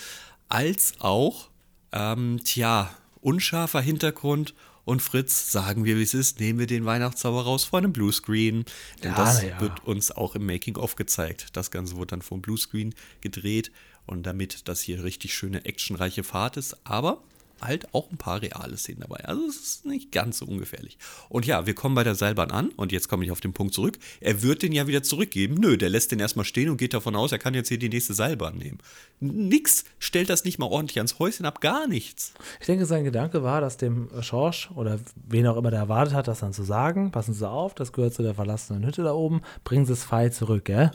als auch, ähm, tja, unscharfer Hintergrund und Fritz, sagen wir, wie es ist, nehmen wir den Weihnachtszauber raus vor einem Bluescreen. Denn Ja, das ja. wird uns auch im Making-of gezeigt. Das Ganze wurde dann vom Bluescreen gedreht und damit das hier richtig schöne, actionreiche Fahrt ist, aber halt auch ein paar reale Szenen dabei. Also es ist nicht ganz so ungefährlich. Und ja, wir kommen bei der Seilbahn an und jetzt komme ich auf den Punkt zurück. Er wird den ja wieder zurückgeben. Nö, der lässt den erstmal stehen und geht davon aus, er kann jetzt hier die nächste Seilbahn nehmen. Nix, stellt das nicht mal ordentlich ans Häuschen ab, gar nichts. Ich denke, sein Gedanke war, dass dem Schorsch oder wen auch immer der erwartet hat, das dann zu sagen, passen Sie auf, das gehört zu der verlassenen Hütte da oben, bringen Sie das Pfeil zurück, gell?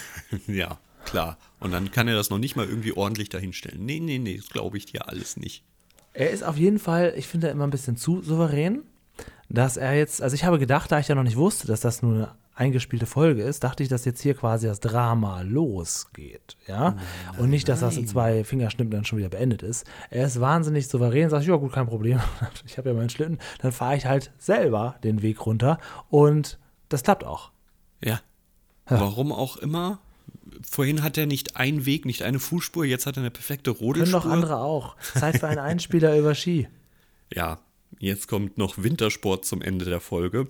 ja, klar. Und dann kann er das noch nicht mal irgendwie ordentlich dahinstellen. Nee, nee, nee, das glaube ich dir alles nicht. Er ist auf jeden Fall, ich finde, immer ein bisschen zu souverän, dass er jetzt, also ich habe gedacht, da ich ja noch nicht wusste, dass das nur eine eingespielte Folge ist, dachte ich, dass jetzt hier quasi das Drama losgeht, ja? Und nicht, dass das in zwei Fingerschnippen dann schon wieder beendet ist. Er ist wahnsinnig souverän, sagt, ja gut, kein Problem, ich habe ja meinen Schlitten, dann fahre ich halt selber den Weg runter und das klappt auch. Ja. Warum auch immer. Vorhin hat er nicht einen Weg, nicht eine Fußspur, jetzt hat er eine perfekte Können Rodelspur. doch andere auch. Zeit für einen Einspieler über Ski. Ja, jetzt kommt noch Wintersport zum Ende der Folge.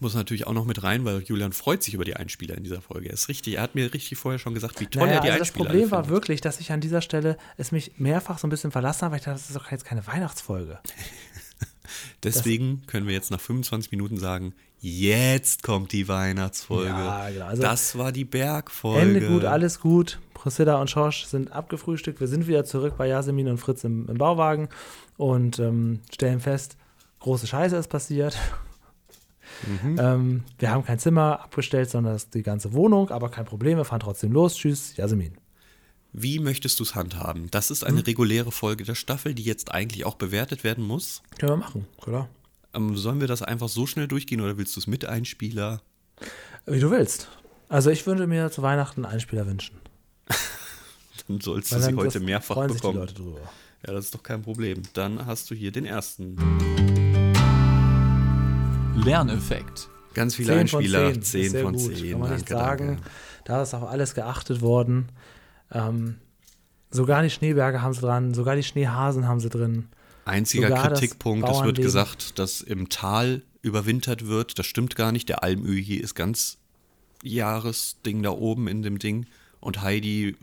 Muss natürlich auch noch mit rein, weil Julian freut sich über die Einspieler in dieser Folge. Er ist richtig, er hat mir richtig vorher schon gesagt, wie toll Naja, er die also das Einspieler Problem war wirklich, dass ich an dieser Stelle es mich mehrfach so ein bisschen verlassen habe, weil ich dachte, das ist doch jetzt keine Weihnachtsfolge. Deswegen können wir jetzt nach 25 Minuten sagen, jetzt kommt die Weihnachtsfolge. Ja, genau. Also das war die Bergfolge. Ende gut, alles gut. Priscilla und Schorsch sind abgefrühstückt. Wir sind wieder zurück bei Jasmin und Fritz im, im Bauwagen und ähm, stellen fest, große Scheiße ist passiert. Mhm. Ähm, wir haben kein Zimmer abgestellt, sondern die ganze Wohnung, aber kein Problem, wir fahren trotzdem los. Tschüss, Jasmin. Wie möchtest du es handhaben? Das ist eine Hm? reguläre Folge der Staffel, die jetzt eigentlich auch bewertet werden muss. Können wir machen, klar. Ähm, sollen wir das einfach so schnell durchgehen oder willst du es mit Einspieler? Wie du willst. Also ich würde mir zu Weihnachten einen Einspieler wünschen. Dann sollst Weil du sie heute mehrfach freuen sich die bekommen. Leute drüber. Ja, das ist doch kein Problem. Dann hast du hier den ersten. Lerneffekt. Ganz viele 10 von Einspieler. 10. 10 ist sehr von gut. 10. Kann man nicht danke, sagen. danke. Da ist auf alles geachtet worden. Ähm, sogar die Schneeberge haben sie dran, sogar die Schneehasen haben sie drin. Einziger Sogar Kritikpunkt, es wird gesagt, dass im Tal überwintert wird. Das stimmt gar nicht. Der Almöhi ist ganz Jahresding da oben in dem Ding. Und Heidi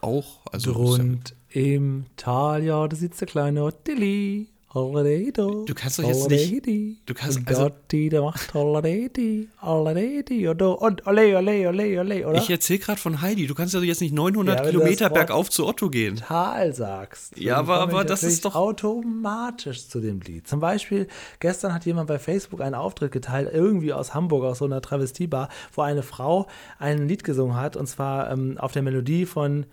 auch. Also ist ja- im Tal, ja, da sitzt der kleine Tilly. Holleredi, Du kannst doch jetzt nicht- du kannst- Und also- Dotti, der macht Holleredi, Holleredi und, und ole, ole, ole, ole, oder? Ich erzähle gerade von Heidi. Du kannst ja jetzt nicht 900 Ja, Kilometer bergauf zu Otto gehen. Tal sagst. Ja, aber- aber das ist doch- automatisch zu dem Lied. Zum Beispiel, gestern hat jemand bei Facebook einen Auftritt geteilt, irgendwie aus Hamburg, aus so einer Travestiebar, wo eine Frau ein Lied gesungen hat, und zwar ähm, auf der Melodie von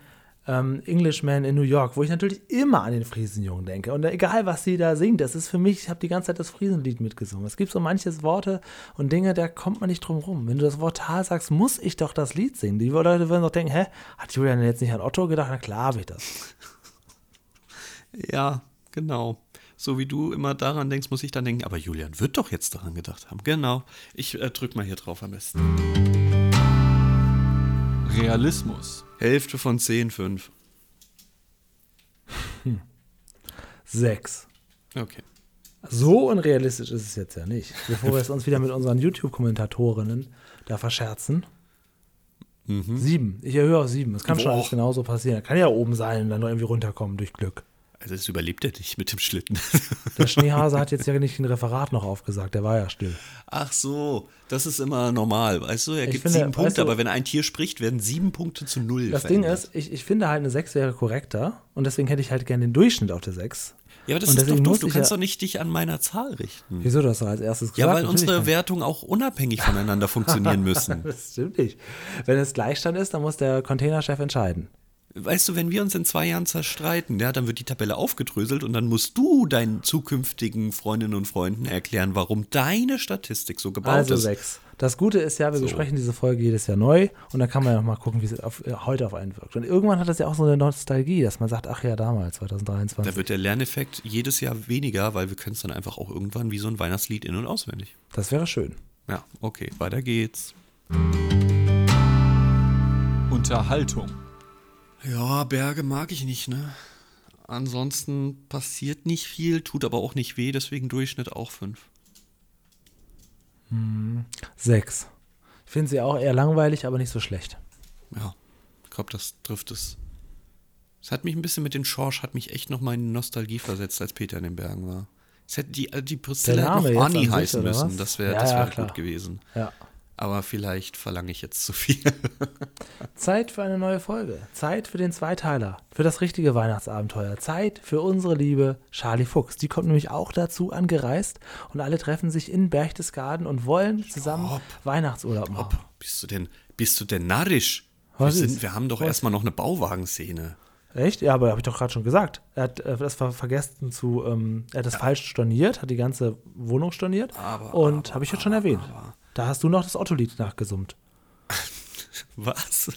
ähm, Englishman in New York, wo ich natürlich immer an den Friesenjungen denke. Und egal, was sie da singt, das ist für mich, ich habe die ganze Zeit das Friesenlied mitgesungen. Es gibt so manches Worte und Dinge, da kommt man nicht drum rum. Wenn du das Wort Tal sagst, muss ich doch das Lied singen. Die Leute würden doch denken, hä, hat Julian jetzt nicht an Otto gedacht? Na klar habe ich das. Ja, genau. So wie du immer daran denkst, muss ich dann denken, aber Julian wird doch jetzt daran gedacht haben. Genau. Ich äh, drück mal hier drauf am besten. Realismus. Hälfte von 10, 5. Sechs. Okay. So unrealistisch ist es jetzt ja nicht. Bevor wir es uns wieder mit unseren YouTube-Kommentatorinnen da verscherzen. Sieben. Ich erhöhe auf sieben. Es kann schon Boah. alles genauso passieren. Kann ja oben sein und dann noch irgendwie runterkommen durch Glück. Also es überlebt er nicht mit dem Schlitten. Der Schneehase hat jetzt ja nicht ein Referat noch aufgesagt. Der war ja still. Ach so, das ist immer normal. Weißt du, er Ich gibt finde, sieben weißt Punkte, du- aber wenn ein Tier spricht, werden sieben Punkte zu null. Das Ding verändert. ist, ich, ich finde halt eine 6 wäre korrekter und deswegen hätte ich halt gerne den Durchschnitt auf der 6. Ja, aber das und ist doch doof. Du kannst ja- doch nicht dich an meiner Zahl richten. Wieso das als erstes gesagt? Ja, weil unsere Wertungen auch unabhängig voneinander funktionieren müssen. Das stimmt nicht. Wenn es Gleichstand ist, dann muss der Containerchef entscheiden. Weißt du, wenn wir uns in zwei Jahren zerstreiten, ja, dann wird die Tabelle aufgedröselt und dann musst du deinen zukünftigen Freundinnen und Freunden erklären, warum deine Statistik so gebaut Also ist. sechs. Das Gute ist ja, wir So. besprechen diese Folge jedes Jahr neu und dann kann man ja noch mal gucken, wie es auf, äh, heute auf einen wirkt. Und irgendwann hat das ja auch so eine Nostalgie, dass man sagt, ach ja, damals, 2023. Da wird der Lerneffekt jedes Jahr weniger, weil wir können es dann einfach auch irgendwann wie so ein Weihnachtslied in- und auswendig. das wäre schön. Ja, okay, weiter geht's. Unterhaltung. Ja, Berge mag ich nicht, ne? Ansonsten passiert nicht viel, tut aber auch nicht weh, deswegen Durchschnitt auch fünf. Sechs. Ich finde sie auch eher langweilig, aber nicht so schlecht. Ja, ich glaube, das trifft es. Es hat mich ein bisschen mit dem Schorsch, hat mich echt noch mal in Nostalgie versetzt, als Peter in den Bergen war. Es hätte die, äh, die Priscilla hätte noch sich, heißen müssen. Das wäre Ja, das ja, wär klar. gut gewesen. Ja. Aber vielleicht verlange ich jetzt zu viel. Zeit für eine neue Folge. Zeit für den Zweiteiler. Für das richtige Weihnachtsabenteuer. Zeit für unsere liebe Charlie Fuchs. Die kommt nämlich auch dazu angereist und alle treffen sich in Berchtesgaden und wollen zusammen Stopp. Weihnachtsurlaub machen. Bist du denn, bist du denn narrisch? Wir, Was sind, ist? wir haben doch Was? erstmal noch eine Bauwagenszene. Echt? Ja, aber habe ich doch gerade schon gesagt. Er hat äh, das ver vergessen zu, ähm, er hat das falsch storniert, hat die ganze Wohnung storniert. Aber, und habe ich jetzt schon erwähnt. Da hast du noch das Otto-Lied nachgesummt. Was?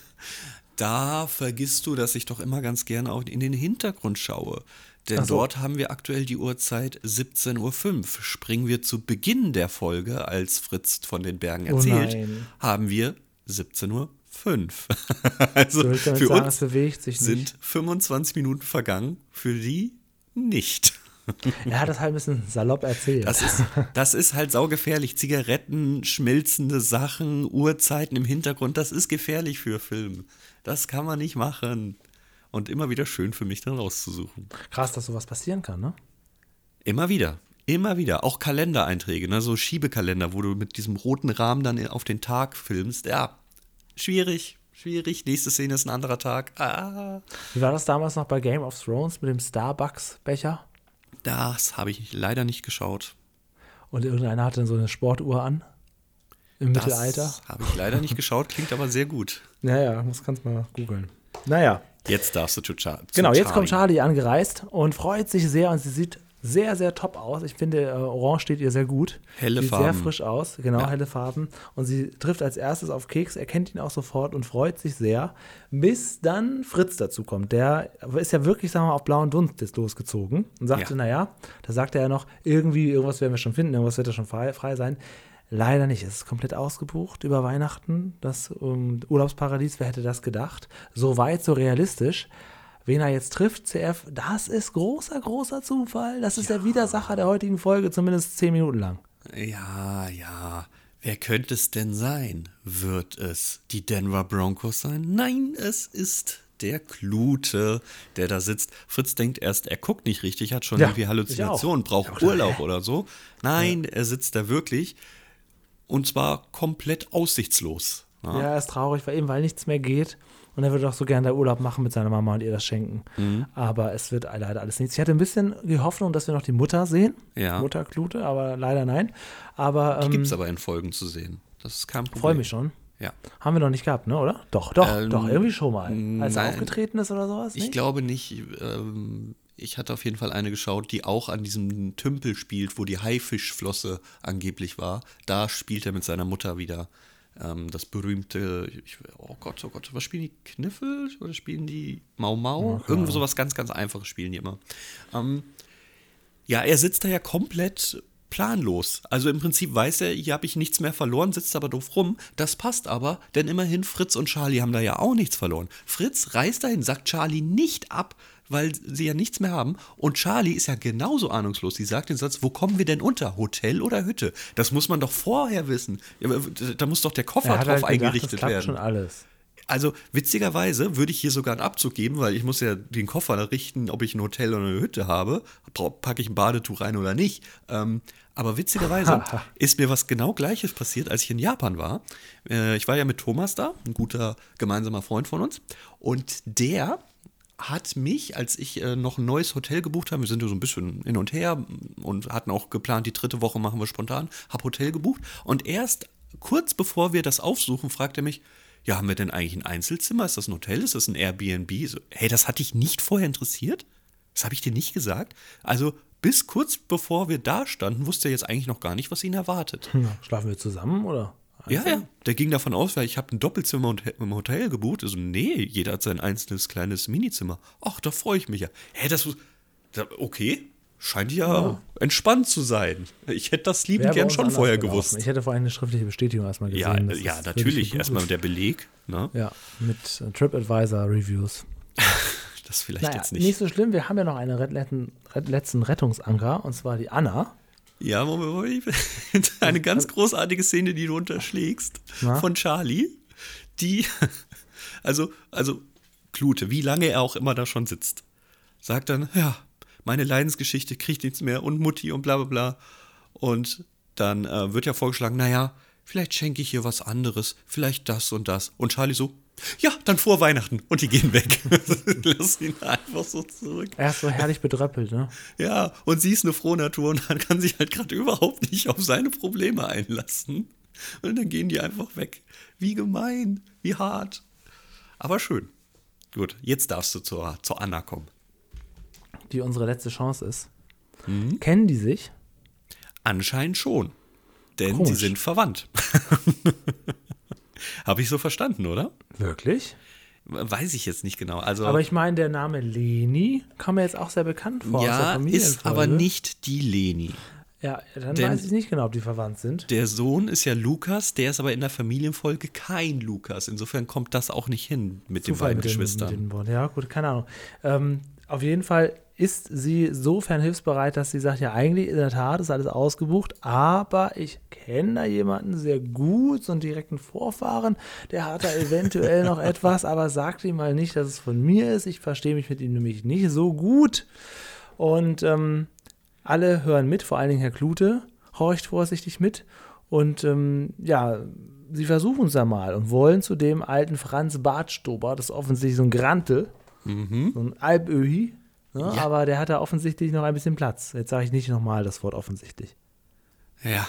Da vergisst du, dass ich doch immer ganz gerne auch in den Hintergrund schaue. Denn so. dort haben wir aktuell die Uhrzeit 17.05 Uhr. Springen wir zu Beginn der Folge, als Fritz von den Bergen Oh erzählt, nein. haben wir 17.05 Uhr. also für sagen, uns bewegt sich sind nicht. 25 Minuten vergangen, für die nicht. Er hat das halt ein bisschen salopp erzählt. Das ist, das ist halt saugefährlich. Zigaretten, schmilzende Sachen, Uhrzeiten im Hintergrund, das ist gefährlich für Film. Das kann man nicht machen. Und immer wieder schön für mich dann rauszusuchen. Krass, dass sowas passieren kann, ne? Immer wieder. Immer wieder. Auch Kalendereinträge, ne? so Schiebekalender, wo du mit diesem roten Rahmen dann auf den Tag filmst. Ja, schwierig, schwierig. Nächste Szene ist ein anderer Tag. Ah, Wie war das damals noch bei Game of Thrones mit dem Starbucks-Becher? Das habe ich leider nicht geschaut. Und irgendeiner hatte so eine Sportuhr an. Im Das Mittelalter. habe ich leider nicht geschaut, klingt aber sehr gut. Naja, das kannst du mal googeln. Naja, Jetzt darfst du zu, Char zu genau, jetzt kommt Charlie angereist und freut sich sehr und sie sieht sehr, sehr top aus. Ich finde, äh, Orange steht ihr sehr gut. Helle sieht Farben. sehr frisch aus, genau, Ja. helle Farben. Und sie trifft als erstes auf Keks, erkennt ihn auch sofort und freut sich sehr, bis dann Fritz dazu kommt. Der ist ja wirklich, sagen wir mal, auf blauen Dunst jetzt losgezogen und sagte, Ja. naja, da sagte er noch, irgendwie, irgendwas werden wir schon finden, irgendwas wird ja schon frei, frei sein. Leider nicht. Es ist komplett ausgebucht über Weihnachten. Das um, Urlaubsparadies, wer hätte das gedacht? So weit, so realistisch. Wen er jetzt trifft, CF, das ist großer, großer Zufall. Das ist der Widersacher der heutigen Folge, zumindest zehn Minuten lang. Ja, ja. Wer könnte es denn sein? Wird es die Denver Broncos sein? Nein, es ist der Klute, der da sitzt. Fritz denkt erst, er guckt nicht richtig, hat schon Ja, irgendwie Halluzinationen, auch. braucht gedacht, Urlaub oder so. Nein, er sitzt da wirklich und zwar komplett aussichtslos. Ja. Ja, er ist traurig, weil eben, weil nichts mehr geht. Und er würde doch so gerne da Urlaub machen mit seiner Mama und ihr das schenken. Mhm. Aber es wird leider alles nichts. Ich hatte ein bisschen die Hoffnung, dass wir noch die Mutter sehen. Ja. Mutter Klute, aber leider nein. Aber Die ähm, gibt es aber in Folgen zu sehen. Das ist kein Problem. freue mich schon. Ja. Haben wir noch nicht gehabt, ne, oder? Doch, doch, Ähm, doch, irgendwie schon mal. Als er nein. aufgetreten ist oder sowas? Ich nicht? glaube nicht. Ähm, ich hatte auf jeden Fall eine geschaut, die auch an diesem Tümpel spielt, wo die Haifischflosse angeblich war. Da spielt er mit seiner Mutter wieder ähm, das berühmte, ich, oh Gott, oh Gott, was spielen die? Kniffel oder spielen die Mau Mau? Irgendwo sowas ganz, ganz Einfaches spielen die immer. Ähm, ja, er sitzt da ja komplett planlos. Also im Prinzip weiß er, hier habe ich nichts mehr verloren, sitzt aber doof rum. Das passt aber, denn immerhin Fritz und Charlie haben da ja auch nichts verloren. Fritz reist dahin, sagt Charlie nicht ab, weil sie ja nichts mehr haben. Und Charlie ist ja genauso ahnungslos. Sie sagt den Satz, wo kommen wir denn unter? Hotel oder Hütte? Das muss man doch vorher wissen. Da muss doch der Koffer er drauf halt gedacht, eingerichtet das klappt werden. schon alles. Also witzigerweise würde ich hier sogar einen Abzug geben, weil ich muss ja den Koffer richten, ob ich ein Hotel oder eine Hütte habe. Packe ich ein Badetuch rein oder nicht. Ähm, aber witzigerweise ist mir was genau Gleiches passiert, als ich in Japan war. Äh, ich war ja mit Thomas da, ein guter gemeinsamer Freund von uns. Und der hat mich, als ich äh, noch ein neues Hotel gebucht habe, wir sind ja so ein bisschen hin und her und hatten auch geplant, die dritte Woche machen wir spontan, hab Hotel gebucht und erst kurz bevor wir das aufsuchen, fragt er mich, ja, haben wir denn eigentlich ein Einzelzimmer? Ist das ein Hotel? Ist das ein Airbnb? So, hey, das hat dich nicht vorher interessiert? Das habe ich dir nicht gesagt. Also bis kurz bevor wir da standen, wusste er jetzt eigentlich noch gar nicht, was ihn erwartet. Schlafen wir zusammen oder? Ja, ja. Der ging davon aus, weil ich habe ein Doppelzimmer und- im Hotel gebucht. Also, nee, jeder hat sein einzelnes kleines Minizimmer. Ach, da freue ich mich ja. Hä, das, da, okay. Scheint ja, entspannt zu sein. Ich hätte das liebend Wäre gern schon vorher gelaufen. gewusst. Ich hätte vorhin eine schriftliche Bestätigung erstmal gesehen. Ja, dass ja, natürlich. Erstmal der Beleg. Ne? Ja, mit äh, TripAdvisor-Reviews. Das vielleicht Naja, jetzt nicht. nicht. so schlimm. Wir haben ja noch einen letzten Rettungsanker, und zwar die Anna. Ja, Moment, Moment. eine ganz großartige Szene, die du unterschlägst, Na? von Charlie, die, also, also, Klute, wie lange er auch immer da schon sitzt, sagt dann, ja, meine Leidensgeschichte kriegt nichts mehr und Mutti und bla bla bla. Und dann äh, wird ja vorgeschlagen, naja, vielleicht schenke ich ihr was anderes, vielleicht das und das. Und Charlie so, ja, dann vor Weihnachten. Und die gehen weg. Lass ihn einfach so zurück. Er ist so herrlich bedröppelt, ne? Ja, und sie ist eine frohe Natur und kann sich halt gerade überhaupt nicht auf seine Probleme einlassen. Und dann gehen die einfach weg. Wie gemein, wie hart. Aber schön. Gut, jetzt darfst du zur, zur Anna kommen. Die unsere letzte Chance ist. Mhm. Kennen die sich? Anscheinend schon. Denn sie Komisch. sind verwandt. Habe ich so verstanden, oder? Wirklich? Weiß ich jetzt nicht genau. Also, Aber ich meine, der Name Leni kam mir jetzt auch sehr bekannt vor. ja, ist aber nicht die Leni. Ja, dann Denn- weiß ich nicht genau, ob die verwandt sind. Der Sohn ist ja Lukas, der ist aber in der Familienfolge kein Lukas. Insofern kommt das auch nicht hin mit den Zufall beiden mit den- Geschwistern. Mit den Worten. ja, gut, keine Ahnung. Ähm, auf jeden Fall ist sie sofern hilfsbereit, dass sie sagt, ja, eigentlich in der Tat ist alles ausgebucht, aber ich kenne da jemanden sehr gut, so einen direkten Vorfahren, der hat da eventuell noch etwas, aber sagt ihm mal nicht, dass es von mir ist. Ich verstehe mich mit ihm nämlich nicht so gut. Und ähm, alle hören mit, vor allen Dingen Herr Klute horcht vorsichtig mit. Und ähm, ja, sie versuchen es ja mal und wollen zu dem alten Franz Bartstober, das ist offensichtlich so ein Grantel, so ein Alpöhi, ne? Ja. aber der hat da offensichtlich noch ein bisschen Platz. Jetzt sage ich nicht nochmal das Wort offensichtlich. Ja.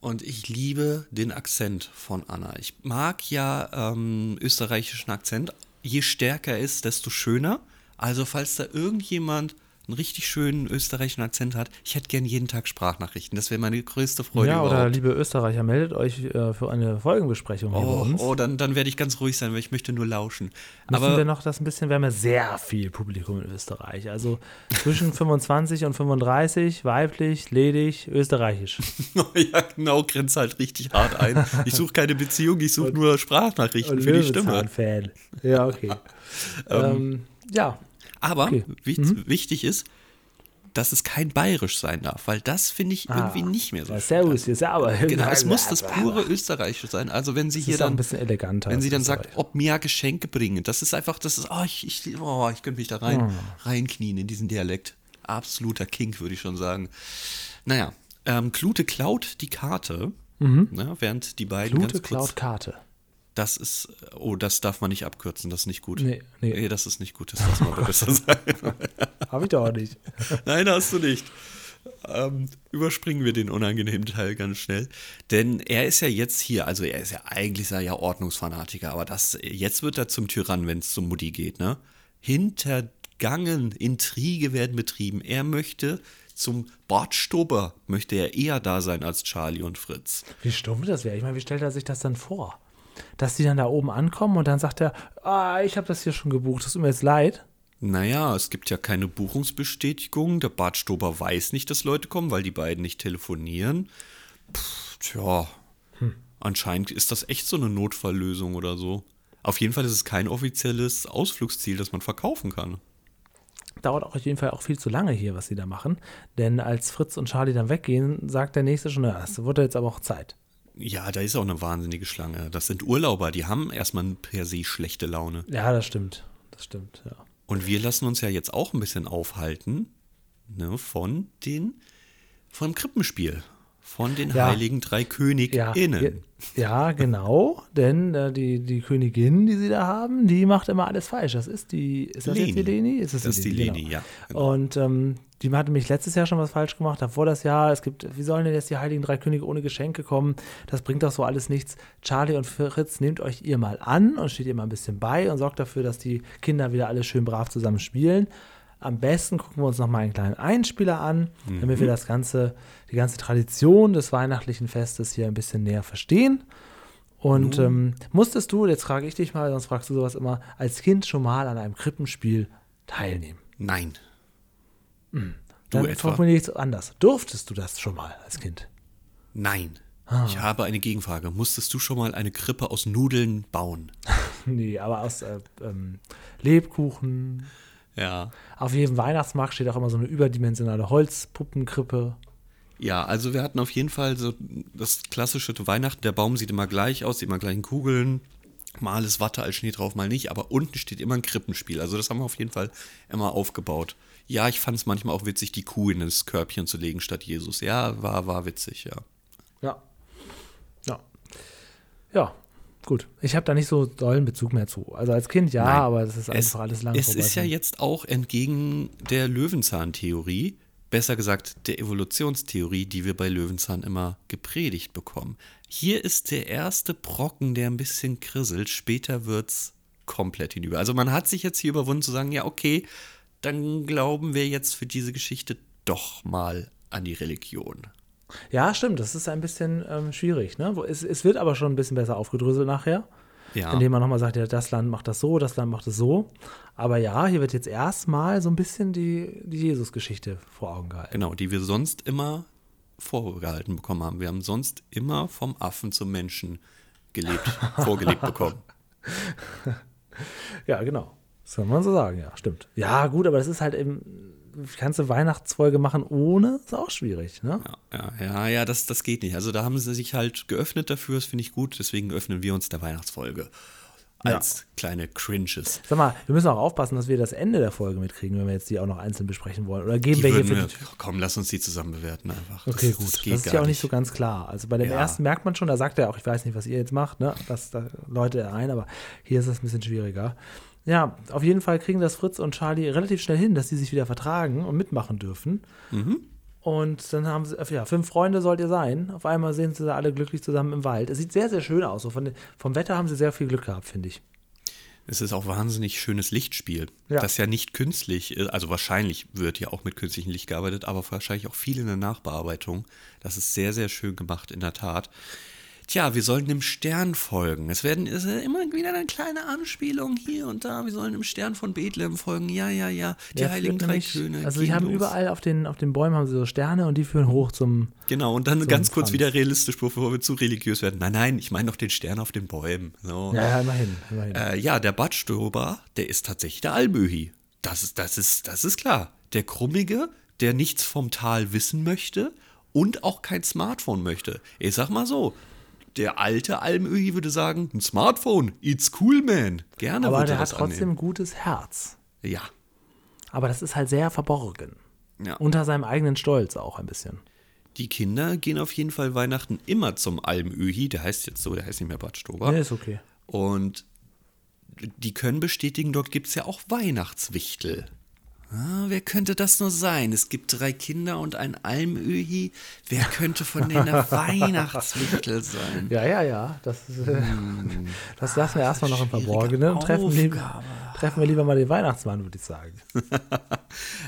Und ich liebe den Akzent von Anna. Ich mag ja ähm, österreichischen Akzent. Je stärker er ist, desto schöner. Also falls da irgendjemand einen richtig schönen österreichischen Akzent hat, ich hätte gern jeden Tag Sprachnachrichten. Das wäre meine größte Freude ja, oder überhaupt. liebe Österreicher, meldet euch äh, für eine Folgenbesprechung Oh, uns. oh, dann, dann werde ich ganz ruhig sein, weil ich möchte nur lauschen. Müssen Aber wir noch das ein bisschen, wir haben ja sehr viel Publikum in Österreich. Also zwischen 25 und 35, weiblich, ledig, österreichisch. ja, genau, grenzt halt richtig hart ein. Ich suche keine Beziehung, ich suche nur Sprachnachrichten für die Stimme. Löwenzahn-Fan. Ja, okay. ähm, ja, Aber Okay. wich- wichtig ist, dass es kein Bayerisch sein darf, weil das finde ich irgendwie nicht mehr so Ja, servus, hier, servus. Genau, es muss das pure Österreichische sein. Also wenn sie Das hier dann ein bisschen eleganter. wenn sie dann sagt, ob mir Geschenke bringen, das ist einfach, das ist, oh, ich, ich, oh, ich könnte mich da rein, Hm. reinknien in diesen Dialekt. Absoluter Kink, würde ich schon sagen. Naja, ähm, Klute klaut die Karte, ne, während die beiden Blute ganz kurz, klaut Karte. Das ist, oh, das darf man nicht abkürzen, das ist nicht gut. Nee, nee. das ist nicht gut, das lass mal besser sein. Hab ich doch auch nicht. Nein, hast du nicht. Ähm, überspringen wir den unangenehmen Teil ganz schnell. Denn er ist ja jetzt hier, also er ist ja eigentlich ist er ja Ordnungsfanatiker, aber das, jetzt wird er zum Tyrann, wenn es um Mutti geht, ne? Hintergangen, Intrige werden betrieben. Er möchte zum Bartstubber, möchte er eher da sein als Charlie und Fritz. Wie stumpf das wäre. Ich meine, wie stellt er sich das dann vor? Dass die dann da oben ankommen und dann sagt er, ah, ich habe das hier schon gebucht, das tut mir jetzt leid. Naja, es gibt ja keine Buchungsbestätigung. Der Bartstober weiß nicht, dass Leute kommen, weil die beiden nicht telefonieren. Pff, tja, anscheinend ist das echt so eine Notfalllösung oder so. Auf jeden Fall ist es kein offizielles Ausflugsziel, das man verkaufen kann. Dauert auch auf jeden Fall auch viel zu lange hier, was sie da machen. Denn als Fritz und Charlie dann weggehen, sagt der Nächste schon, ja, es wurde jetzt aber auch Zeit. Ja, da ist auch eine wahnsinnige Schlange. Das sind Urlauber, die haben erstmal per se schlechte Laune. Ja, das stimmt. Das stimmt, ja. Und wir lassen uns ja jetzt auch ein bisschen aufhalten ne, von den vom Krippenspiel, von den Ja. heiligen drei Ja, KönigInnen. ge- ja genau. Denn äh, die, die Königin, die sie da haben, die macht immer alles falsch. Das ist die, ist das jetzt die Leni? Ist Das ist die Leni, genau. ja, genau. Und ähm, die hat nämlich letztes Jahr schon was falsch gemacht, davor das Jahr. Es gibt, wie sollen denn jetzt die heiligen drei Könige ohne Geschenke kommen? Das bringt doch so alles nichts. Charlie und Fritz, nehmt euch ihr mal an und steht ihr mal ein bisschen bei und sorgt dafür, dass die Kinder wieder alle schön brav zusammen spielen. Am besten gucken wir uns noch mal einen kleinen Einspieler an, damit Mhm. wir das ganze, die ganze Tradition des weihnachtlichen Festes hier ein bisschen näher verstehen. Und ähm, musstest du, jetzt frage ich dich mal, sonst fragst du sowas immer, als Kind schon mal an einem Krippenspiel teilnehmen? Nein. Dann Du etwa? formuliere ich es anders. Durftest du das schon mal als Kind? Nein. Ah. Ich habe eine Gegenfrage. Musstest du schon mal eine Krippe aus Nudeln bauen? Nee, aber aus äh, ähm, Lebkuchen. Ja. Auf jedem Weihnachtsmarkt steht auch immer so eine überdimensionale Holzpuppenkrippe. Ja, also wir hatten auf jeden Fall so das klassische Weihnachten. Der Baum sieht immer gleich aus, sieht immer gleich in Kugeln. Mal ist Watte als Schnee drauf, mal nicht. Aber unten steht immer ein Krippenspiel. Also das haben wir auf jeden Fall immer aufgebaut. Ja, ich fand es manchmal auch witzig, die Kuh in das Körbchen zu legen statt Jesus. Ja, war, war witzig, ja. Ja. Ja. Ja, gut. Ich habe da nicht so dollen Bezug mehr zu. Also als Kind ja, Nein. aber das ist einfach alles lange Es vorbei. ist ja jetzt auch entgegen der Löwenzahn-Theorie, besser gesagt der Evolutionstheorie, die wir bei Löwenzahn immer gepredigt bekommen. Hier ist der erste Brocken, der ein bisschen krisselt. Später wird's komplett hinüber. Also man hat sich jetzt hier überwunden zu sagen, ja okay, dann glauben wir jetzt für diese Geschichte doch mal an die Religion. Ja, stimmt. Das ist ein bisschen ähm, schwierig. Ne? Es, es wird aber schon ein bisschen besser aufgedröselt nachher. Ja. Indem man nochmal sagt, ja, das Land macht das so, das Land macht das so. Aber ja, hier wird jetzt erstmal so ein bisschen die, die Jesus-Geschichte vor Augen gehalten. Genau, die wir sonst immer vorgehalten bekommen haben. Wir haben sonst immer vom Affen zum Menschen gelebt, vorgelebt bekommen. Ja, genau. Das kann man so sagen, ja, stimmt. Ja, gut, aber das ist halt eben, kannst du Weihnachtsfolge machen ohne, ist auch schwierig, ne? Ja, ja, ja, ja das, das geht nicht. Also da haben sie sich halt geöffnet dafür, das finde ich gut. Deswegen öffnen wir uns der Weihnachtsfolge als kleine Cringes. Sag mal, wir müssen auch aufpassen, dass wir das Ende der Folge mitkriegen, wenn wir jetzt die auch noch einzeln besprechen wollen. Oder geben Die wir hier für wir, komm, lass uns die zusammen bewerten einfach. Okay, das, gut. Das, Das, ist ja auch nicht so ganz klar. Also bei dem Ja. ersten merkt man schon, da sagt er auch, ich weiß nicht, was ihr jetzt macht, ne? Das da Leute ein, aber hier ist es ein bisschen schwieriger. Ja, auf jeden Fall kriegen das Fritz und Charlie relativ schnell hin, dass sie sich wieder vertragen und mitmachen dürfen. Mhm. Und dann haben sie, ja, fünf Freunde sollt ihr sein. Auf einmal sind sie da alle glücklich zusammen im Wald. Es sieht sehr, sehr schön aus. So von, vom Wetter haben sie sehr viel Glück gehabt, finde ich. Es ist auch wahnsinnig schönes Lichtspiel, Ja. das ja nicht künstlich ist. Also wahrscheinlich wird ja auch mit künstlichem Licht gearbeitet, aber wahrscheinlich auch viel in der Nachbearbeitung. Das ist sehr, sehr schön gemacht, in der Tat. Tja, wir sollen dem Stern folgen. Es werden es immer wieder eine kleine Anspielung hier und da. Wir sollen dem Stern von Bethlehem folgen. Ja, ja, ja. Die Der heiligen drei nämlich- Könige. Also die haben los. überall auf den, auf den Bäumen haben sie so Sterne und die führen hoch zum. Genau, und dann ganz kurz Franz. wieder realistisch, bevor wir zu religiös werden. Nein, nein, ich meine doch den Stern auf den Bäumen. So. Ja, ja, immerhin. immerhin. Äh, ja, der Badstober, der ist tatsächlich der Almöhi. Das ist, das ist, das ist klar. Der Krummige der nichts vom Tal wissen möchte und auch kein Smartphone möchte. Ich sag mal so, der alte Almöhi würde sagen, ein Smartphone, it's cool, man. Gerne Aber der er hat trotzdem ein gutes Herz. Ja, Aber das ist halt sehr verborgen. ja. Unter seinem eigenen Stolz auch ein bisschen. Die Kinder gehen auf jeden Fall Weihnachten immer zum Almöhi, der heißt jetzt so, der heißt nicht mehr Bad Stober. Nee, ist okay. Und die können bestätigen, dort gibt es ja auch Weihnachtswichtel. Ah, wer könnte das nur sein? Es gibt drei Kinder und ein Almöhi. Wer könnte von denen der Weihnachtswichtel sein? Ja, ja, ja. Das, ist, äh, das lassen wir erstmal noch im Verborgenen und treffen, lieb, treffen wir lieber mal den Weihnachtsmann, würde ich sagen.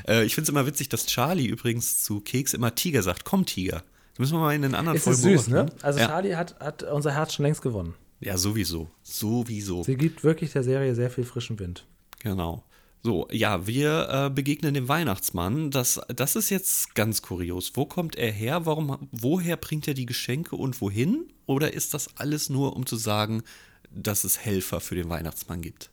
Äh, ich finde es immer witzig, dass Charlie übrigens zu Keks immer Tiger sagt. Komm, Tiger. Das müssen wir mal in den anderen Ist Folgen süß, ne? Also ja. Charlie hat, hat unser Herz schon längst gewonnen. ja, sowieso. Sowieso. Sie gibt wirklich der Serie sehr viel frischen Wind. Genau. So, ja, wir äh, begegnen dem Weihnachtsmann. Das, das ist jetzt ganz kurios. Wo kommt er her? Warum, woher bringt er die Geschenke und wohin? Oder ist das alles nur, um zu sagen, dass es Helfer für den Weihnachtsmann gibt?